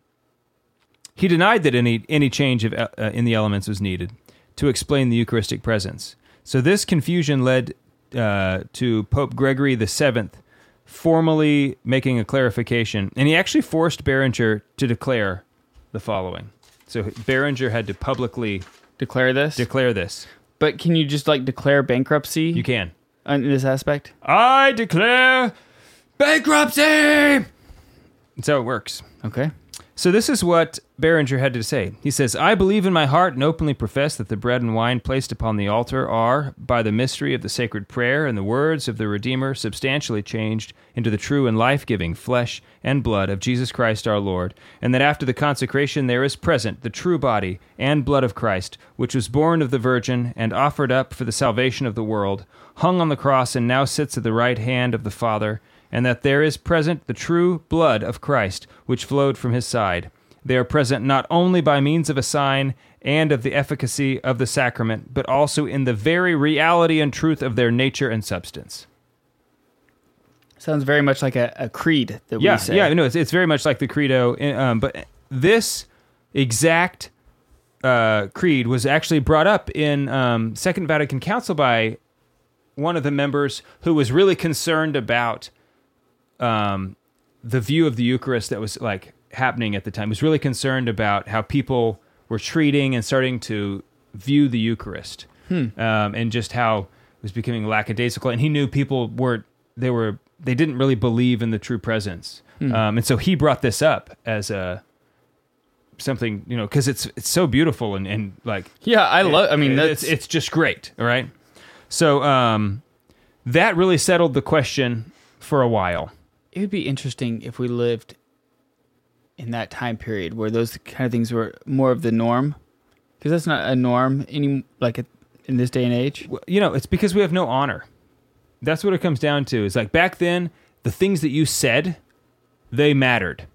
Speaker 3: He denied that any any change of, uh, in the elements was needed to explain the Eucharistic presence. So this confusion led uh, to Pope Gregory the Seventh formally making a clarification, and he actually forced Berengar to declare the following. So Berengar had to publicly
Speaker 2: Declare this.
Speaker 3: declare this.
Speaker 2: but can you just like declare bankruptcy
Speaker 3: You can.
Speaker 2: in this aspect?
Speaker 3: I declare bankruptcy. That's how it works.
Speaker 2: Okay.
Speaker 3: So this is what Berengar had to say. He says, I believe in my heart and openly profess that the bread and wine placed upon the altar are, by the mystery of the sacred prayer and the words of the Redeemer, substantially changed into the true and life giving flesh and blood of Jesus Christ our Lord, and that after the consecration there is present the true body and blood of Christ, which was born of the Virgin and offered up for the salvation of the world, hung on the cross and now sits at the right hand of the Father and that there is present the true blood of Christ, which flowed from his side. They are present not only by means of a sign and of the efficacy of the sacrament, but also in the very reality and truth of their nature and substance.
Speaker 2: Sounds very much like a, a creed that
Speaker 3: Yeah,
Speaker 2: we say.
Speaker 3: yeah, no, it's, it's very much like the credo, um, but this exact uh, creed was actually brought up in um, Second Vatican Council by one of the members who was really concerned about um, the view of the Eucharist that was like happening at the time. He was really concerned about how people were treating and starting to view the Eucharist, um, and just how it was becoming lackadaisical. And he knew people were they were they didn't really believe in the true presence, um, and so he brought this up as a something you know because it's it's so beautiful and and like
Speaker 2: Yeah, I love. I mean,
Speaker 3: it's it's just great. All right. So um, that really settled the question for a while.
Speaker 2: It would be interesting if we lived in that time period where those kind of things were more of the norm, because that's not a norm any like it- in this day and age.
Speaker 3: You know, it's because we have no honor. That's what it comes down to. is like back then, the things that you said, they mattered.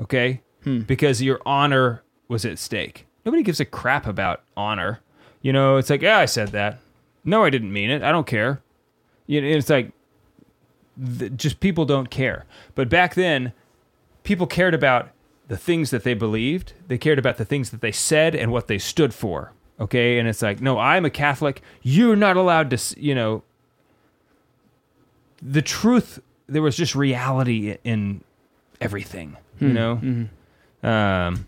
Speaker 3: Okay? Hmm. Because your honor was at stake. Nobody gives a crap about honor. You know, it's like, yeah, I said that. No, I didn't mean it. I don't care. You know, it's like, th- just people don't care. But back then, people cared about the things that they believed. They cared about the things that they said and what they stood for. Okay, and it's like, no, I'm a Catholic. You're not allowed to, you know. The truth. There was just reality in everything. You know. Um,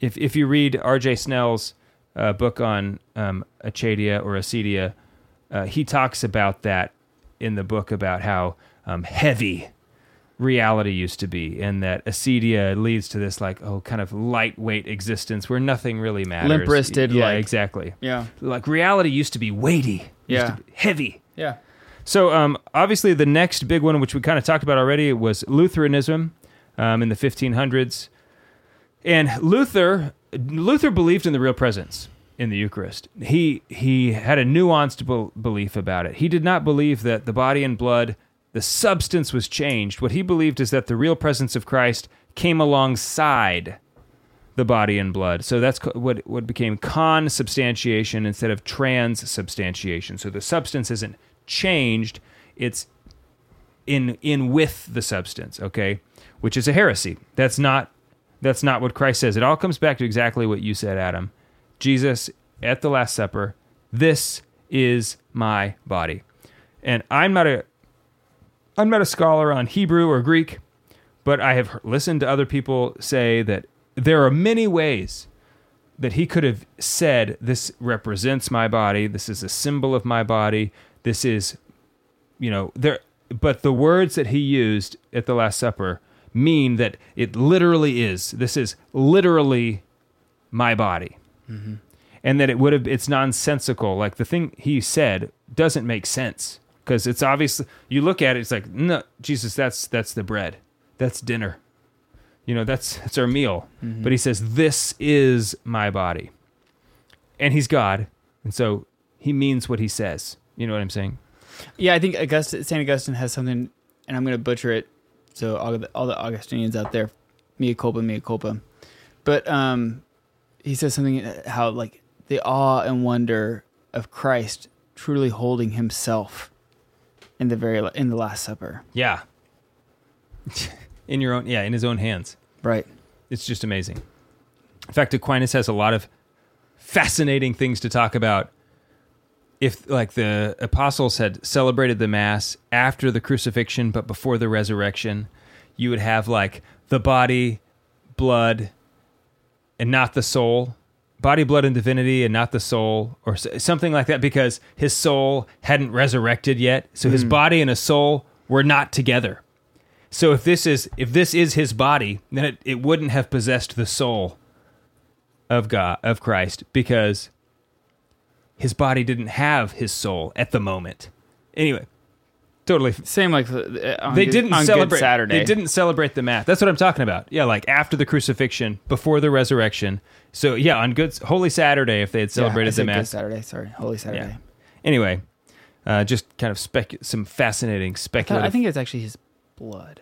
Speaker 3: if if you read R.J. Snell's uh, book on um, Achadia or Acedia, uh, he talks about that in the book about how um, heavy reality used to be, and that acedia leads to this like oh kind of lightweight existence where nothing really matters.
Speaker 2: Limp-wristed,
Speaker 3: yeah,
Speaker 2: like-
Speaker 3: exactly.
Speaker 2: Yeah.
Speaker 3: Like reality used to be weighty,
Speaker 2: Yeah.
Speaker 3: be heavy.
Speaker 2: Yeah.
Speaker 3: So um, obviously the next big one, which we kind of talked about already, was Lutheranism um, in the 1500s, and Luther Luther believed in the real presence in the Eucharist. He he had a nuanced bel belief about it. He did not believe that the body and blood, the substance was changed. What he believed is that the real presence of Christ came alongside the body and blood. So that's what what became consubstantiation instead of transubstantiation. So the substance isn't changed; it's in in with the substance. Okay, which is a heresy. That's not that's not what Christ says. It all comes back to exactly what you said, Adam. Jesus at the Last Supper. This is my body, and I'm not a I'm not a scholar on Hebrew or Greek, but I have listened to other people say that there are many ways that he could have said, This represents my body, this is a symbol of my body, this is, you know, there, but the words that he used at the Last Supper mean that it literally is. This is literally my body. Mm-hmm. And that it would have, it's nonsensical. Like the thing he said doesn't make sense because it's obvious you look at it, it's like, no, Jesus, that's, that's the bread. That's dinner. You know, that's, that's our meal. But he says, this is my body. And he's God. And so he means what he says. You know what I'm saying?
Speaker 2: Yeah, I think August- St. Augustine has something, and I'm going to butcher it. So all the, all the Augustinians out there, mea culpa, mea culpa. But um, he says something uh, how like the awe and wonder of Christ truly holding Himself in the very in the Last Supper.
Speaker 3: Yeah. in your own, yeah, in his own hands.
Speaker 2: Right.
Speaker 3: It's just amazing. In fact, Aquinas has a lot of fascinating things to talk about. If like the apostles had celebrated the mass after the crucifixion but before the resurrection, you would have like the body, blood, and not the soul. Body, blood, and divinity, and not the soul, or something like that, because his soul hadn't resurrected yet. So his body and his soul were not together. So if this is if this is his body, then it, it wouldn't have possessed the soul of God of Christ because his body didn't have his soul at the moment. Anyway, totally.
Speaker 2: Same like uh, on
Speaker 3: They
Speaker 2: Good-
Speaker 3: didn't celebrate.
Speaker 2: Saturday.
Speaker 3: They didn't celebrate the mass. That's what I'm talking about. Yeah, like after the crucifixion, before the resurrection. So yeah, on Good Holy Saturday, if they had
Speaker 2: Yeah, I
Speaker 3: celebrated the
Speaker 2: said Good
Speaker 3: mass.
Speaker 2: Saturday. Sorry, Holy Saturday.
Speaker 3: Anyway, uh, just kind of spec some fascinating
Speaker 2: I, thought- I think it's actually his blood.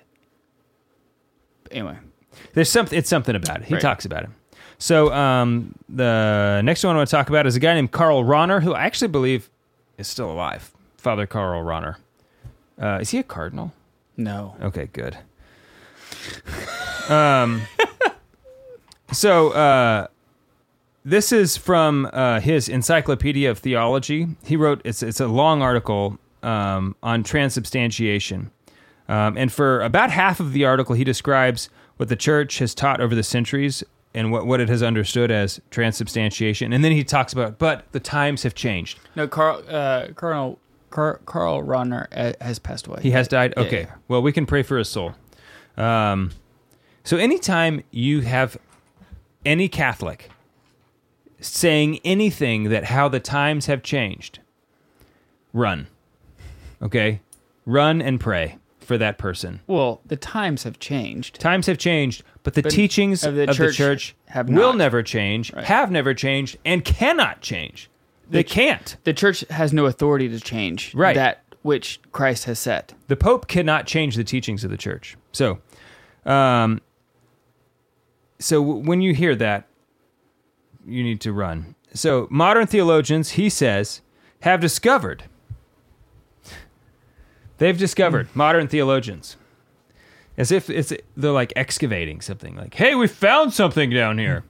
Speaker 2: But anyway,
Speaker 3: There's something. It's something about it. He
Speaker 2: Right.
Speaker 3: talks about it. So um, the next one I want to talk about is a guy named Karl Rahner, who I actually believe is still alive. Father Karl Rahner. Uh, is he a cardinal?
Speaker 2: no.
Speaker 3: Okay, good. Um, so uh, this is from uh, his Encyclopedia of Theology. He wrote it's it's a long article um, on transubstantiation, um, and for about half of the article, he describes what the church has taught over the centuries and what, what it has understood as transubstantiation, and then he talks about but the times have changed.
Speaker 2: No, Carl, uh, Colonel Carl, Karl Rahner uh, has passed away.
Speaker 3: He has died. Okay.
Speaker 2: yeah.
Speaker 3: Well, we can pray for his soul. Um, so anytime you have any Catholic saying anything that how the times have changed, run. Okay, run and pray for that person.
Speaker 2: Well, the times have changed.
Speaker 3: Times have changed, but the
Speaker 2: But
Speaker 3: teachings
Speaker 2: of
Speaker 3: of
Speaker 2: the
Speaker 3: the
Speaker 2: church
Speaker 3: church,
Speaker 2: have
Speaker 3: will
Speaker 2: not.
Speaker 3: never change, have never changed, and cannot change. They
Speaker 2: ch-
Speaker 3: can't.
Speaker 2: The church has no authority to change
Speaker 3: Right.
Speaker 2: that which Christ has set.
Speaker 3: The Pope cannot change the teachings of the church. So, um, so w- when you hear that, you need to run. So, modern theologians, he says, have discovered. They've discovered modern theologians, as if it's they're like excavating something. Like, hey, we found something down here.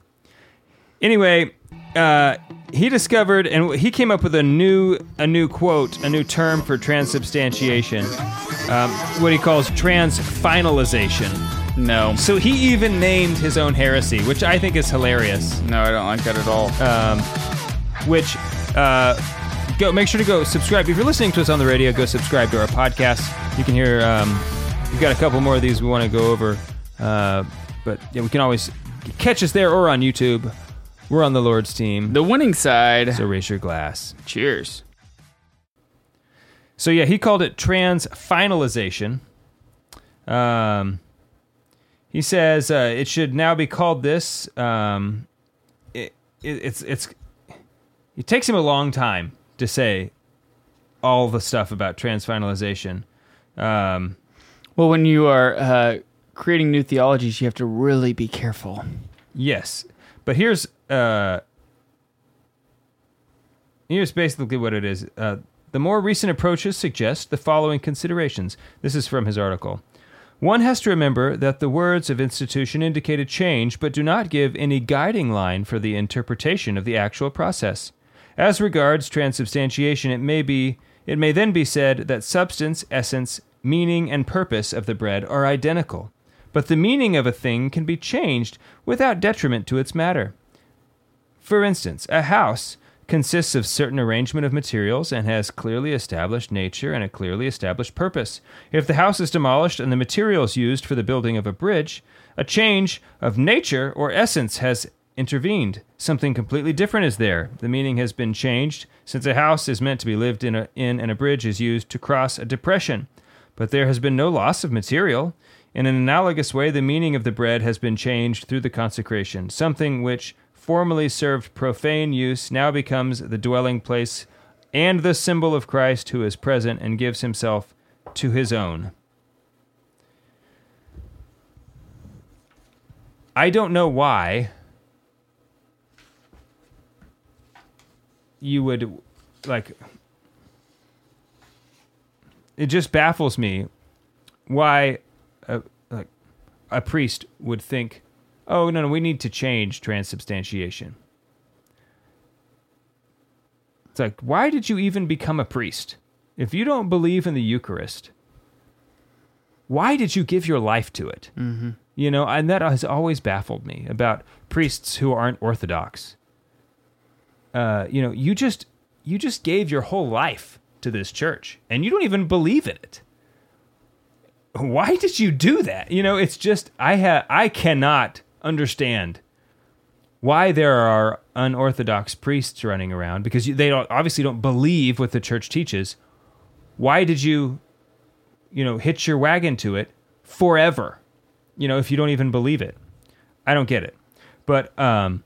Speaker 3: Anyway, uh, he discovered and he came up with a new a new quote, a new term for transubstantiation, um, what he calls transfinalization.
Speaker 2: No.
Speaker 3: So he even named his own heresy, which I think is hilarious.
Speaker 2: No, I don't like that at all.
Speaker 3: Um, which uh, go make sure to go subscribe if you're listening to us on the radio. Go subscribe to our podcast. You can hear. Um, we've got a couple more of these we want to go over, uh, but yeah, we can always catch us there or on YouTube. We're on the Lord's team.
Speaker 2: the winning side.
Speaker 3: So raise your glass.
Speaker 2: Cheers.
Speaker 3: So yeah, he called it trans finalization. Um, he says uh, it should now be called this. Um, it, it, it's it's it takes him a long time to say all the stuff about transfinalization. Um,
Speaker 2: Well, when you are uh, creating new theologies, you have to really be careful.
Speaker 3: Yes, but here's uh, here's basically what it is. Uh, the more recent approaches suggest the following considerations. This is from his article. One has to remember that the words of institution indicate a change, but do not give any guiding line for the interpretation of the actual process. As regards transubstantiation, it may be it may then be said that substance, essence, meaning, and purpose of the bread are identical, but the meaning of a thing can be changed without detriment to its matter. For instance, a house consists of certain arrangement of materials and has clearly established nature and a clearly established purpose. If the house is demolished and the materials used for the building of a bridge, a change of nature or essence has intervened. Something completely different is there. The meaning has been changed since a house is meant to be lived in, a, in and a bridge is used to cross a depression. But there has been no loss of material. In an analogous way, the meaning of the bread has been changed through the consecration. Something which formerly served profane use now becomes the dwelling place and the symbol of Christ who is present and gives himself to his own. I don't know why you would like it just baffles me why a, like a priest would think oh no no we need to change transubstantiation. It's like why did you even become a priest? If you don't believe in the eucharist why did you give your life to it? Mm-hmm. you know and that has always baffled me about priests who aren't orthodox. Uh, you know you just you just gave your whole life to this church and you don't even believe in it. Why did you do that? You know it's just i ha- i cannot understand why there are unorthodox priests running around because they don't, obviously don't believe what the church teaches. Why did you you know hitch your wagon to it forever? You know if you don't even believe it. I don't get it. But um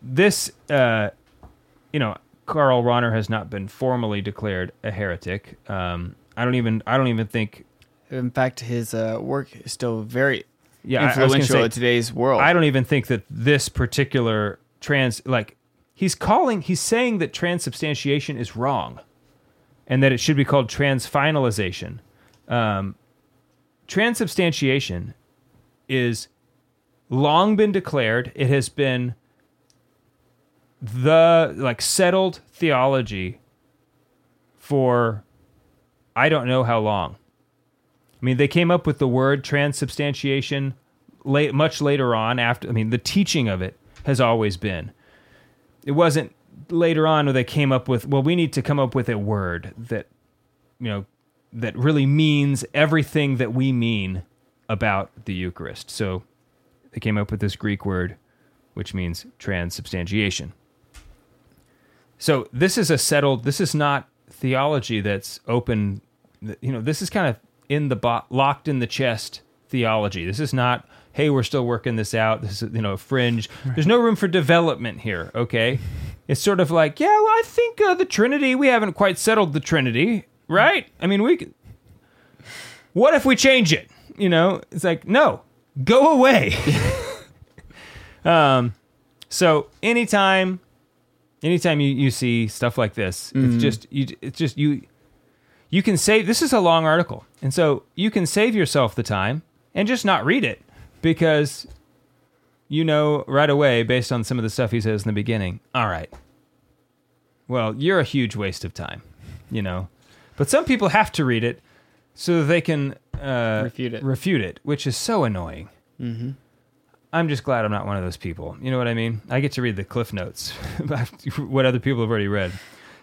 Speaker 3: this uh you know Karl Rahner has not been formally declared a heretic. Um, I don't even I don't even think
Speaker 2: In fact, his uh, work is still very
Speaker 3: yeah I- I was gonna
Speaker 2: influential
Speaker 3: say,
Speaker 2: in today's world.
Speaker 3: I don't even think that this particular trans like he's calling he's saying that transubstantiation is wrong and that it should be called transfinalization. Um, transubstantiation is long been declared. It has been the like settled theology for I don't know how long. I mean, they came up with the word transubstantiation late, much later on. After, I mean, the teaching of it has always been. It wasn't later on where they came up with. Well, we need to come up with a word that, you know, that really means everything that we mean about the Eucharist. So, they came up with this Greek word, which means transubstantiation. So this is a settled. This is not theology that's open. You know, this is kind of in the bo- locked in the chest theology. This is not. Hey, we're still working this out. This is you know fringe. There's no room for development here. Okay, it's sort of like yeah. Well, I think uh, the Trinity. We haven't quite settled the Trinity, right? I mean, we. Could, what if we change it? You know, it's like no, go away. um, so anytime anytime you, you see stuff like this it's just you it's just you you can say, this is a long article and so you can save yourself the time and just not read it because you know right away based on some of the stuff he says in the beginning all right well you're a huge waste of time you know but some people have to read it so that they can uh,
Speaker 2: Refute it.
Speaker 3: refute it which is so annoying I'm just glad I'm not one of those people. You know what I mean? I get to read the cliff notes about what other people have already read.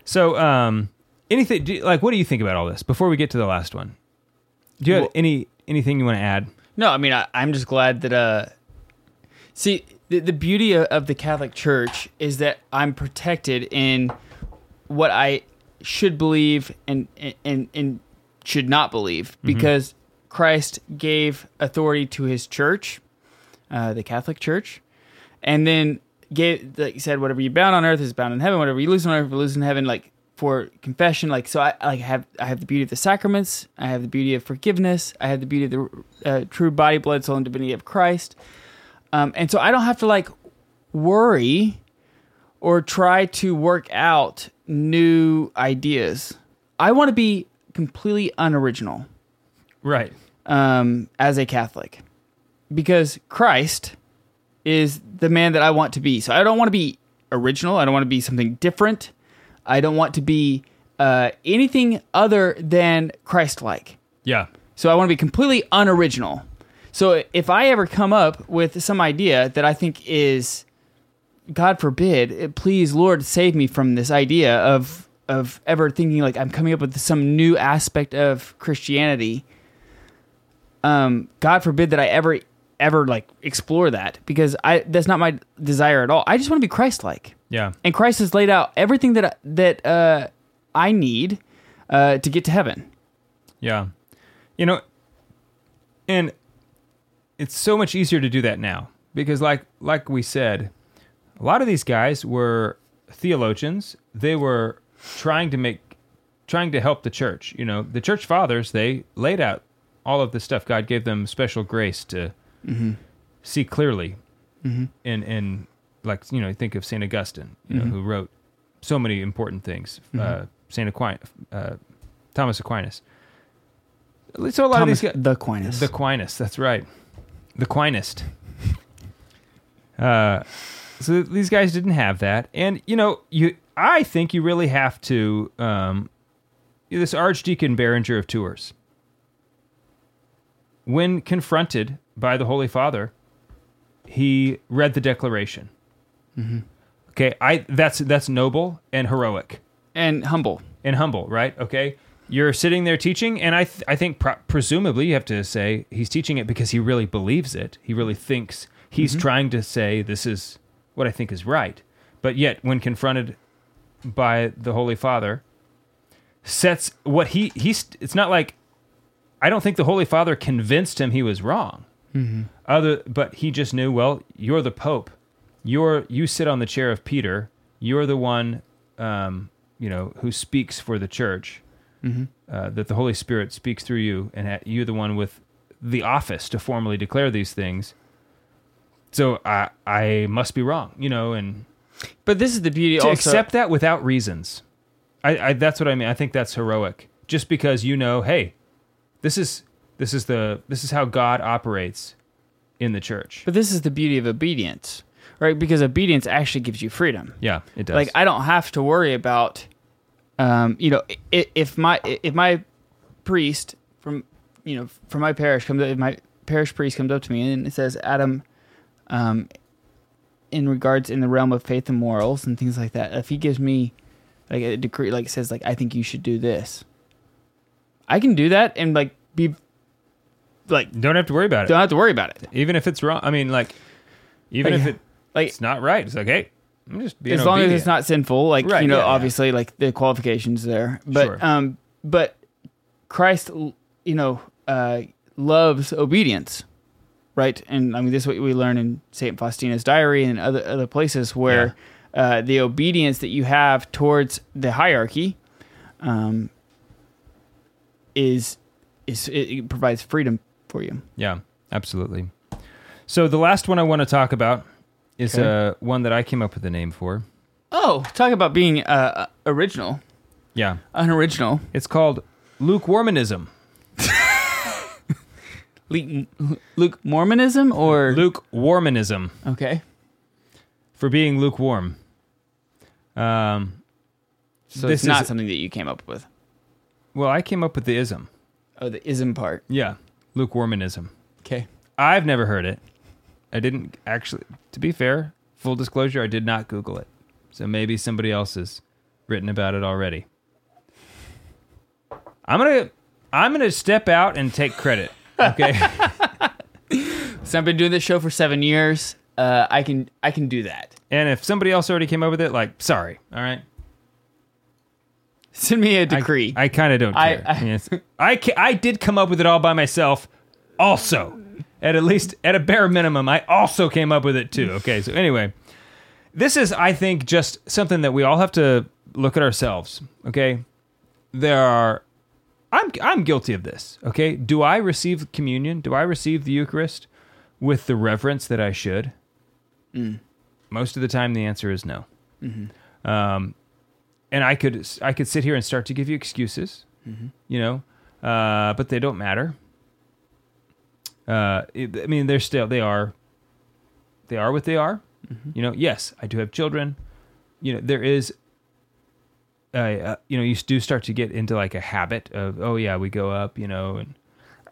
Speaker 3: So, um, anything do, like what do you think about all this before we get to the last one? Do you have
Speaker 2: Well-
Speaker 3: any anything you want to add?
Speaker 2: No, I mean I, I'm just glad that uh see the, the beauty of, of the Catholic Church is that I'm protected in what I should believe and and and should not believe because Christ gave authority to his church, uh, the Catholic Church, and then gave like said whatever you bound on earth is bound in heaven, whatever you lose on earth is loose in heaven, like for confession. Like so, I like have I have the beauty of the sacraments, I have the beauty of forgiveness, I have the beauty of the uh, true body, blood, soul, and divinity of Christ, um, and so I don't have to like worry or try to work out new ideas. I want to be completely unoriginal
Speaker 3: Right.
Speaker 2: um, as a Catholic because Christ is the man that I want to be. So I don't want to be original. I don't want to be something different. I don't want to be uh, anything other than Christ like.
Speaker 3: Yeah.
Speaker 2: So I want to be completely unoriginal. So if I ever come up with some idea that I think is, God forbid, eh, please Lord save me from this idea of of ever thinking like I'm coming up with some new aspect of Christianity. Um, God forbid that I ever ever like explore that because I that's not my desire at all. I just want to be Christ like
Speaker 3: Yeah.
Speaker 2: and Christ has laid out everything that that uh, I need uh, to get to heaven.
Speaker 3: Yeah. You know, and it's so much easier to do that now because like like we said, a lot of these guys were theologians. They were trying to make trying to help the church. You know, the church fathers, they laid out all of the stuff. God gave them special grace to see clearly. And and like, you know, think of St. Augustine, you know, who wrote so many important things. Uh, St. Aquinas, uh, Thomas Aquinas. So a lot
Speaker 2: Thomas
Speaker 3: of these guys,
Speaker 2: the Aquinas.
Speaker 3: the Aquinas, that's right. The Quinist. Uh, so these guys didn't have that, and you know, you. I think you really have to. Um, this Archdeacon Berengar of Tours, when confronted by the Holy Father, he read the Declaration. Mm-hmm. Okay, I that's that's noble and heroic
Speaker 2: and humble.
Speaker 3: and humble, right? Okay. You're sitting there teaching, and I, th- I think pro- presumably you have to say he's teaching it because he really believes it. He really thinks he's mm-hmm. trying to say this is what I think is right. But yet, when confronted by the Holy Father, sets what he he's. It's not like I don't think the Holy Father convinced him he was wrong. Other, but he just knew. Well, you're the Pope. You're you sit on the chair of Peter. You're the one, um, you know, who speaks for the church. Uh, that the Holy Spirit speaks through you, and ha- you're the one with the office to formally declare these things. So I I must be wrong, you know, and
Speaker 2: But this is the beauty
Speaker 3: to
Speaker 2: also.
Speaker 3: accept that without reasons. I, I that's what I mean. I think that's heroic. Just because you know, hey, this is this is the this is how God operates in the church.
Speaker 2: but this is the beauty of obedience, right? Because obedience actually gives you freedom.
Speaker 3: Yeah, it does.
Speaker 2: Like I don't have to worry about, um, you know, if my if my priest from you know from my parish comes if my parish priest comes up to me and it says Adam, um, in regards in the realm of faith and morals and things like that, if he gives me like a decree like it says like I think you should do this, I can do that and like be like
Speaker 3: don't have to worry about it.
Speaker 2: don't have to worry about it.
Speaker 3: Even if it's wrong. I mean, like, even
Speaker 2: Like,
Speaker 3: if it,
Speaker 2: Like
Speaker 3: it's not right, it's like, hey, I'm just being
Speaker 2: as long as
Speaker 3: obedient.
Speaker 2: it's not sinful like
Speaker 3: Right,
Speaker 2: you know
Speaker 3: yeah, yeah.
Speaker 2: obviously like the qualifications there but
Speaker 3: Sure.
Speaker 2: um but christ you know uh loves obedience right and i mean this is what we learn in saint faustina's diary and other other places where uh the obedience that you have towards the hierarchy um is is it, it provides freedom for you
Speaker 3: Yeah, absolutely. So the last one I want to talk about is
Speaker 2: Okay.
Speaker 3: uh, one that I came up with a name for.
Speaker 2: oh talk about being uh original
Speaker 3: Yeah,
Speaker 2: unoriginal
Speaker 3: it's called lukewarmanism.
Speaker 2: Luke, Luke Mormonism or Luke
Speaker 3: Lukewarmanism
Speaker 2: okay,
Speaker 3: for being lukewarm. Um,
Speaker 2: so
Speaker 3: This
Speaker 2: it's not
Speaker 3: is-
Speaker 2: something that you came up with.
Speaker 3: well, I came up with the ism.
Speaker 2: Oh, the ism part.
Speaker 3: Yeah, lukewarmanism.
Speaker 2: Okay,
Speaker 3: I've never heard it. I didn't actually. To be fair, full disclosure, I did not Google it. So maybe somebody else has written about it already. I'm gonna I'm gonna step out and take credit. Okay.
Speaker 2: So I've been doing this show for seven years. Uh, I can I can do that.
Speaker 3: and if somebody else already came up with it, like, sorry. All right.
Speaker 2: Send me a decree.
Speaker 3: I, kind of don't
Speaker 2: I-
Speaker 3: care.
Speaker 2: I-
Speaker 3: Yes. I, ca- I did come up with it all by myself. Also, at at least at a bare minimum, I also came up with it too. Okay, so anyway, this is I think just something that we all have to look at ourselves. Okay, there are. I'm I'm guilty of this. Okay, do I receive communion? Do I receive the Eucharist with the reverence that I should? Most of the time, the answer is no. Um, and I could I could sit here and start to give you excuses, you know, uh, but they don't matter. Uh, it- I mean, they're still they are they are what they are. You know, yes, I do have children. You know, there is. Uh, uh, you know, you do start to get into like a habit of, oh yeah, we go up, you know, and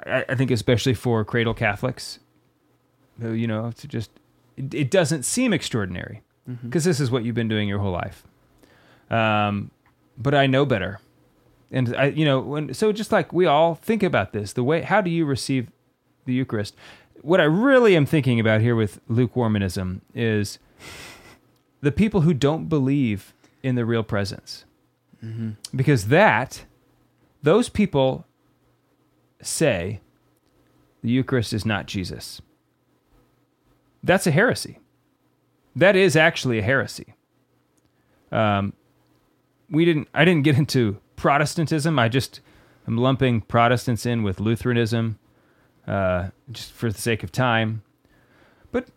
Speaker 3: I, I think especially for cradle Catholics, you know, to just it, it doesn't seem extraordinary because this is what you've been doing your whole life. Um, but I know better, and I, you know, when so just like we all think about this, the way how do you receive the Eucharist? What I really am thinking about here with lukewarmanism is the people who don't believe in the real presence, because that those people say the Eucharist is not Jesus. That's a heresy. That is actually a heresy. Um, we didn't. I didn't get into Protestantism. I just am lumping Protestants in with Lutheranism, uh, just for the sake of time. But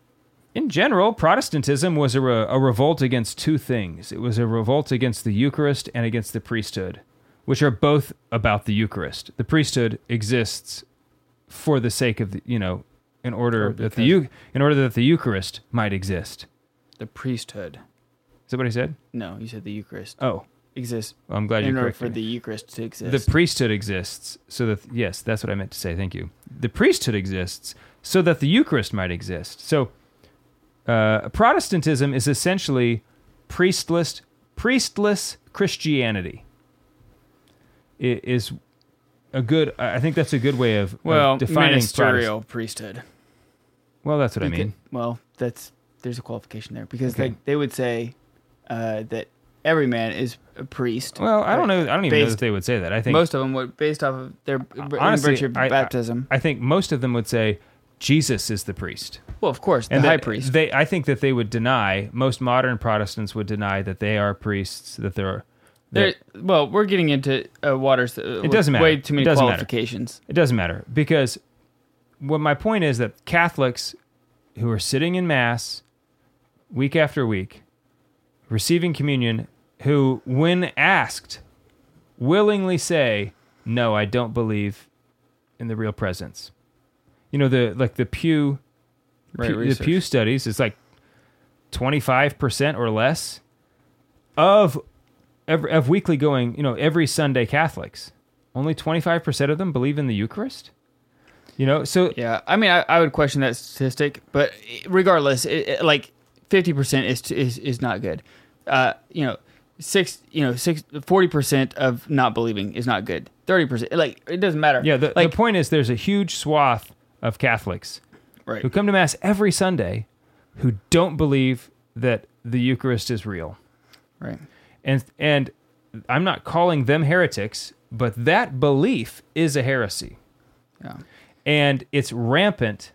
Speaker 3: in general, Protestantism was a, re- a revolt against two things. It was a revolt against the Eucharist and against the priesthood, which are both about the Eucharist. The priesthood exists for the sake of the, you know, in order that the in order that the Eucharist might exist.
Speaker 2: the priesthood.
Speaker 3: Is that what I said?
Speaker 2: No, you said the Eucharist
Speaker 3: Oh,
Speaker 2: exists
Speaker 3: well, I'm glad you
Speaker 2: in order
Speaker 3: corrected
Speaker 2: for
Speaker 3: me.
Speaker 2: the Eucharist to exist.
Speaker 3: The priesthood exists so that yes, that's what I meant to say. Thank you. The priesthood exists so that the Eucharist might exist. So, uh, Protestantism is essentially priestless, priestless Christianity. It is a good. I think that's a good way of, of
Speaker 2: well,
Speaker 3: defining
Speaker 2: ministerial priesthood.
Speaker 3: Well, that's what I mean.
Speaker 2: could- well, that's there's a qualification there because
Speaker 3: Okay.
Speaker 2: like they would say uh, that every man is a priest.
Speaker 3: well, I don't know. I don't even know that they would say that. I think
Speaker 2: Most of them would based off of their
Speaker 3: Honestly,
Speaker 2: virtue
Speaker 3: I- I-
Speaker 2: baptism.
Speaker 3: I think most of them would say Jesus is the priest.
Speaker 2: well, of course, the
Speaker 3: and
Speaker 2: high priest.
Speaker 3: They, I think that they would deny. Most modern Protestants would deny that they are priests. That they're. That-
Speaker 2: well, we're getting into uh, waters. Uh,
Speaker 3: It doesn't matter.
Speaker 2: Way too many
Speaker 3: It doesn't matter.
Speaker 2: qualifications.
Speaker 3: it doesn't matter because what my point is that Catholics who are sitting in mass week after week, receiving communion, who, when asked, willingly say, "No, I don't believe in the real presence." You know the like the Pew
Speaker 2: Right,
Speaker 3: Pew- the. Pew studies, it's like 25% or less of every, of weekly going, you know, every Sunday Catholics. Only 25% of them believe in the Eucharist. You know, so
Speaker 2: Yeah, I mean, I, I would question that statistic, but regardless, it, it- like fifty percent is, is is not good. Uh, you know, six, you know, six, forty percent of not believing is not good. Thirty percent, like it doesn't matter.
Speaker 3: yeah, the,
Speaker 2: like
Speaker 3: the point is there's a huge swath of Catholics
Speaker 2: right.
Speaker 3: who come to mass every Sunday who don't believe that the Eucharist is real.
Speaker 2: right.
Speaker 3: And and I'm not calling them heretics, but that belief is a heresy.
Speaker 2: Yeah.
Speaker 3: And it's rampant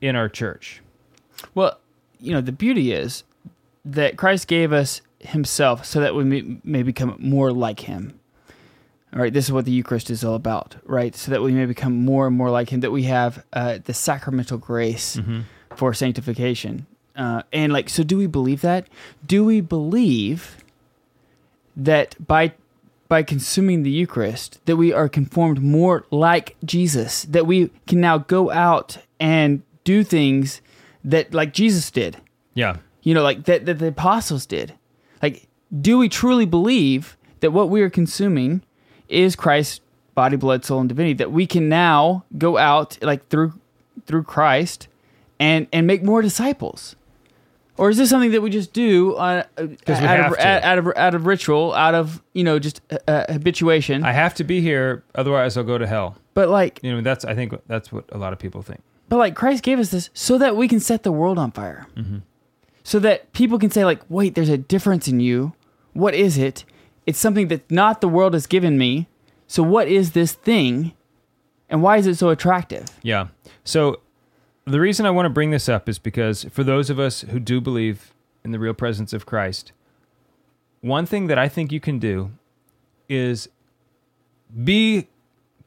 Speaker 3: in our church.
Speaker 2: Well, you know, the beauty is that Christ gave us Himself so that we may, become more like Him. All right, this is what the Eucharist is all about, right? So that we may become more and more like Him. That we have uh, the sacramental grace for sanctification. Uh, and like, so do we believe that? Do we believe that by by consuming the Eucharist, that we are conformed more like Jesus, that we can now go out and do things that like Jesus did,
Speaker 3: Yeah.
Speaker 2: you know, like that, that the apostles did. Like, do we truly believe that what we are consuming is Christ's body, blood, soul, and divinity? That we can now go out, like through through Christ and and make more disciples? Or is this something that we just do uh, out, of, out, out of out of ritual, out of you know just uh, uh, habituation?
Speaker 3: I have to be here, otherwise I'll go to hell.
Speaker 2: but like,
Speaker 3: You know, that's I think that's what a lot of people think.
Speaker 2: but like Christ gave us this so that we can set the world on fire, so that people can say like, wait, there's a difference in you. What is it? It's something that not the world has given me. So what is this thing, and why is it so attractive?
Speaker 3: Yeah. So the reason I want to bring this up is because for those of us who do believe in the real presence of Christ, one thing that I think you can do is be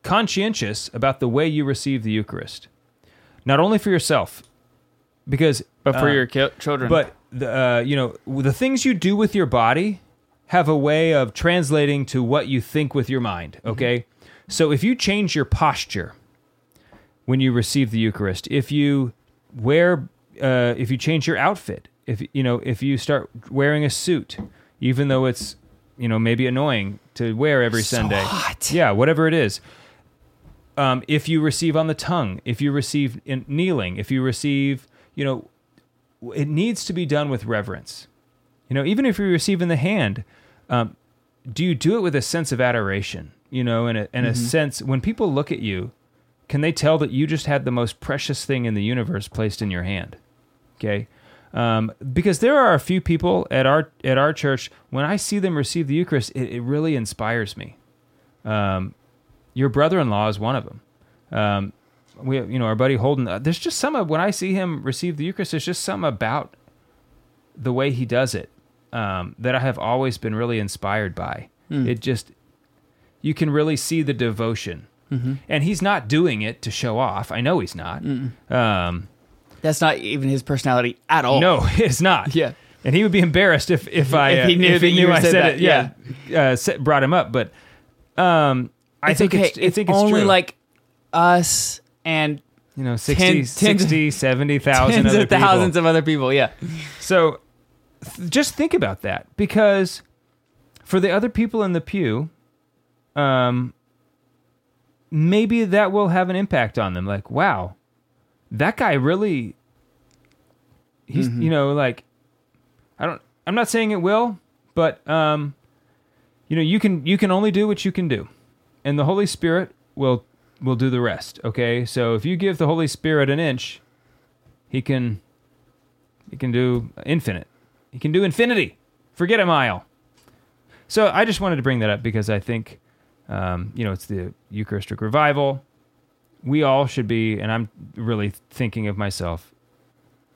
Speaker 3: conscientious about the way you receive the Eucharist. Not only for yourself, because
Speaker 2: But for
Speaker 3: uh,
Speaker 2: your ki- children,
Speaker 3: but the uh, you know the things you do with your body have a way of translating to what you think with your mind. Okay, so if you change your posture when you receive the Eucharist, if you wear, uh, if you change your outfit, if you know, if you start wearing a suit, even though it's you know maybe annoying to wear every Sunday,
Speaker 2: hot.
Speaker 3: yeah, whatever it is. Um, if you receive on the tongue, if you receive in kneeling, if you receive, you know, it needs to be done with reverence. You know, even if you're receiving the hand, um, do you do it with a sense of adoration? You know, and a, and a sense when people look at you, can they tell that you just had the most precious thing in the universe placed in your hand? Okay, um, because there are a few people at our at our church when I see them receive the Eucharist, it, it really inspires me. Um, your brother-in-law is one of them. Um, we, you know, our buddy Holden. uh, There's just some of when I see him receive the Eucharist. There's just something about the way he does it um, that I have always been really inspired by. It just you can really see the devotion, and he's not doing it to show off. I know he's not. Um,
Speaker 2: that's not even his personality at all.
Speaker 3: no, it's not.
Speaker 2: Yeah.
Speaker 3: and he would be embarrassed if if I
Speaker 2: If he
Speaker 3: uh,
Speaker 2: knew
Speaker 3: if he knew I
Speaker 2: said that,
Speaker 3: it. Yeah, Uh, sa- brought him up, but um, I
Speaker 2: it's
Speaker 3: think
Speaker 2: okay.
Speaker 3: it's, I think it's
Speaker 2: only
Speaker 3: true.
Speaker 2: like us and
Speaker 3: you know 60,
Speaker 2: tens- tens-
Speaker 3: 60 70,000
Speaker 2: tens
Speaker 3: other
Speaker 2: of thousands
Speaker 3: people.
Speaker 2: of other people. Yeah,
Speaker 3: So th- just think about that because for the other people in the pew, um, maybe that will have an impact on them. Like, wow, that guy really, he's, you know, like, I don't, I'm not saying it will, but, um, you know, you can, you can only do what you can do and the Holy Spirit will, will do the rest. Okay. So if you give the Holy Spirit an inch, he can, he can do infinite. He can do infinity. Forget a mile. So I just wanted to bring that up because I think, um, you know, it's the Eucharistic revival. We all should be, and I'm really thinking of myself,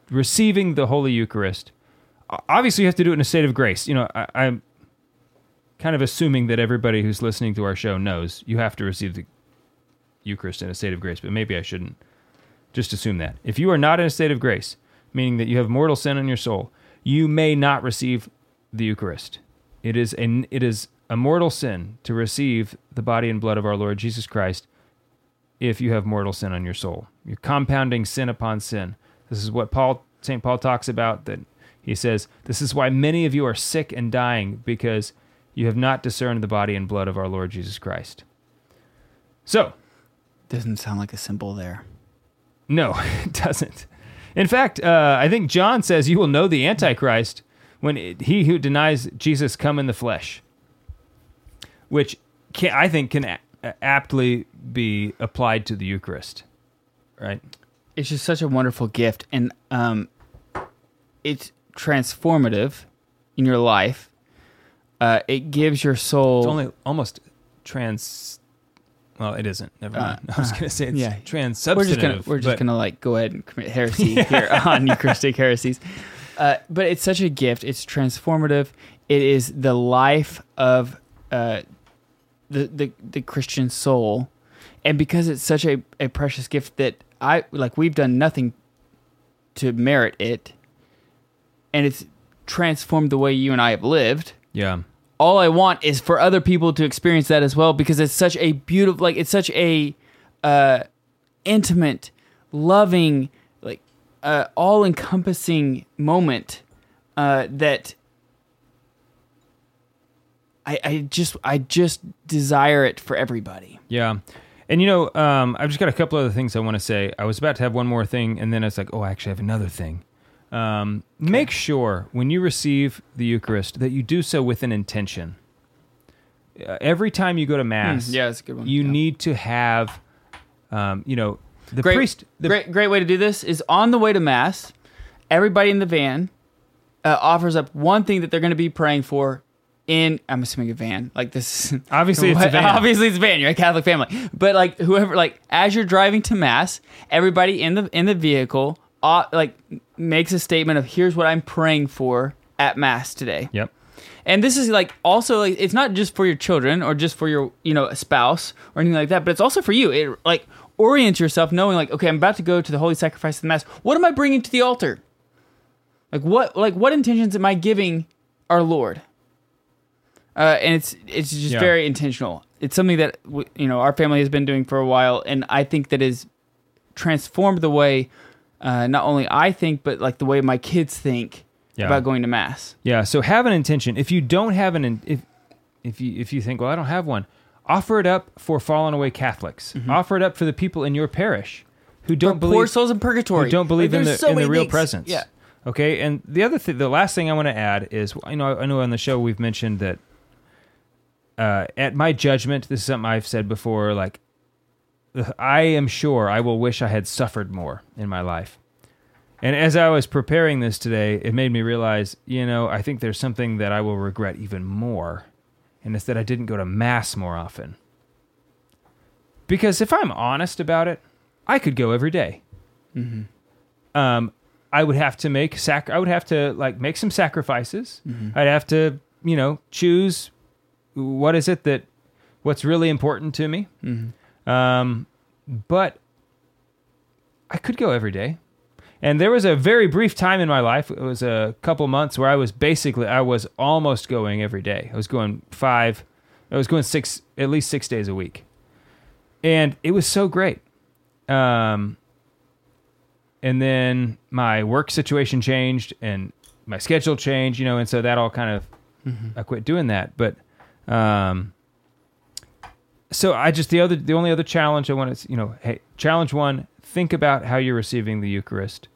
Speaker 3: receiving the Holy Eucharist. Obviously, you have to do it in a state of grace. You know, I, I'm kind of assuming that everybody who's listening to our show knows you have to receive the Eucharist in a state of grace, but maybe I shouldn't just assume that. If you are not in a state of grace, meaning that you have mortal sin in your soul, you may not receive the Eucharist. It is a, it is a mortal sin to receive the body and blood of our Lord Jesus Christ if you have mortal sin on your soul. You're compounding sin upon sin. This is what Paul St. Paul talks about that he says, this is why many of you are sick and dying because you have not discerned the body and blood of our Lord Jesus Christ. So,
Speaker 2: doesn't sound like a symbol there.
Speaker 3: no, it doesn't. In fact, uh, I think John says you will know the Antichrist when it, he who denies Jesus come in the flesh, which can, I think can a- aptly be applied to the Eucharist, right?
Speaker 2: It's just such a wonderful gift, and um, it's transformative in your life. Uh, it gives your soul.
Speaker 3: It's only almost trans. Well, it isn't. Never mind. I was going to say it's
Speaker 2: yeah.
Speaker 3: trans
Speaker 2: we're just gonna
Speaker 3: substantive.
Speaker 2: we're just gonna like go ahead and commit heresy here on Eucharistic heresies. Uh, but it's such a gift. It's transformative. It is the life of uh, the, the the Christian soul, and because it's such a, a precious gift that I like, we've done nothing to merit it, and it's transformed the way you and I have lived
Speaker 3: Yeah.
Speaker 2: All I want is for other people to experience that as well because it's such a beautiful like it's such a uh intimate loving like uh all encompassing moment uh that I I just I just desire it for everybody.
Speaker 3: Yeah. And you know, um, I've just got a couple other things I want to say. I was about to have one more thing, and then it's like, oh, I actually have another thing. Um, Make sure when you receive the Eucharist that you do so with an intention. Uh, every time you go to Mass,
Speaker 2: Hmm, yeah, that's a good one.
Speaker 3: you
Speaker 2: Yeah.
Speaker 3: need to have, um, you know, the
Speaker 2: great,
Speaker 3: priest. The,
Speaker 2: great, great way to do this is on the way to mass. Everybody in the van uh, offers up one thing that they're going to be praying for. In I'm assuming a van like this. is-
Speaker 3: Obviously, it's a van.
Speaker 2: Obviously, it's a van. You're a Catholic family, but like whoever, like as you're driving to mass, everybody in the in the vehicle, uh, like makes a statement of here's what I'm praying for at mass today.
Speaker 3: Yep.
Speaker 2: And this is like also like it's not just for your children or just for your you know spouse or anything like that, but it's also for you. It like orients yourself knowing like okay, I'm about to go to the holy sacrifice of the mass. What am I bringing to the altar? Like what like what intentions am I giving our Lord? Uh, and it's it's just
Speaker 3: Yeah.
Speaker 2: very intentional. It's something that you know our family has been doing for a while, and I think that has transformed the way uh, not only I think, but like the way my kids think
Speaker 3: Yeah.
Speaker 2: about going to mass.
Speaker 3: Yeah. So have an intention. If you don't have an, in- if if you if you think, well, I don't have one, offer it up for fallen away Catholics. Offer it up for the people in your parish who don't
Speaker 2: For
Speaker 3: believe
Speaker 2: poor souls in purgatory.
Speaker 3: who don't believe
Speaker 2: Like,
Speaker 3: in the
Speaker 2: so
Speaker 3: in the real
Speaker 2: things.
Speaker 3: presence.
Speaker 2: Yeah.
Speaker 3: Okay. And the other thing, the last thing I want to add is, I know I know on the show we've mentioned that. Uh, at my judgment, this is something I've said before. Like, I am sure I will wish I had suffered more in my life. And as I was preparing this today, it made me realize, you know, I think there's something that I will regret even more, and it's that I didn't go to mass more often. Because if I'm honest about it, I could go every day. Mm-hmm. Um, I would have to make sac. I would have to like make some sacrifices. Mm-hmm. I'd have to, you know, choose what is it that what's really important to me. Mm-hmm. Um, but I could go every day. And there was a very brief time in my life. It was a couple months where I was basically I was almost going every day. I was going five. I was going six at least six days a week, and it was so great. Um, and then my work situation changed and my schedule changed, you know, and so that all kind of I quit doing that. But um, so I just the other the only other challenge I want to you know hey challenge one think about how you're receiving the Eucharist.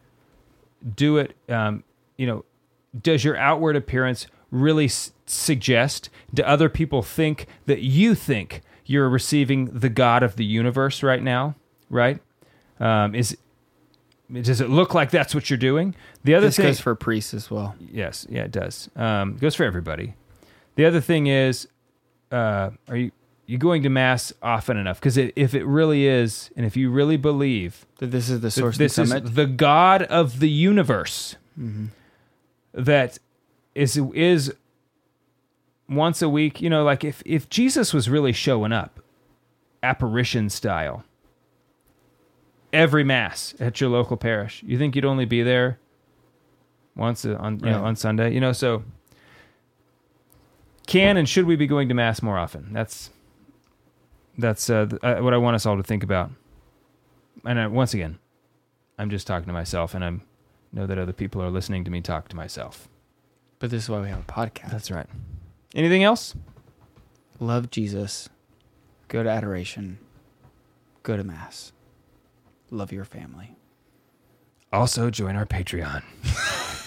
Speaker 3: Do it. Um, you know, does your outward appearance really s- suggest? Do other people think that you think you're receiving the God of the universe right now? Right? Um, is does it look like that's what you're doing? The other
Speaker 2: This
Speaker 3: thing
Speaker 2: goes for priests as well.
Speaker 3: Yes, yeah, it does. Um, goes for everybody. The other thing is, uh, are you you going to mass often enough? Because if it really is, and if you really believe
Speaker 2: That this is the source
Speaker 3: this
Speaker 2: of
Speaker 3: is
Speaker 2: the summit.
Speaker 3: the God of the universe, mm-hmm. that is is once a week. You know, like if if Jesus was really showing up, apparition style, every mass at your local parish, you think you'd only be there once a- on you know on Sunday? You know, so can and should we be going to mass more often? That's that's uh, uh, what I want us all to think about. And uh, once again, I'm just talking to myself, and I know that other people are listening to me talk to myself.
Speaker 2: But this is why we have a podcast.
Speaker 3: That's right. Anything else?
Speaker 2: Love Jesus. Go to adoration. Go to mass. Love your family.
Speaker 3: Also, join our Patreon.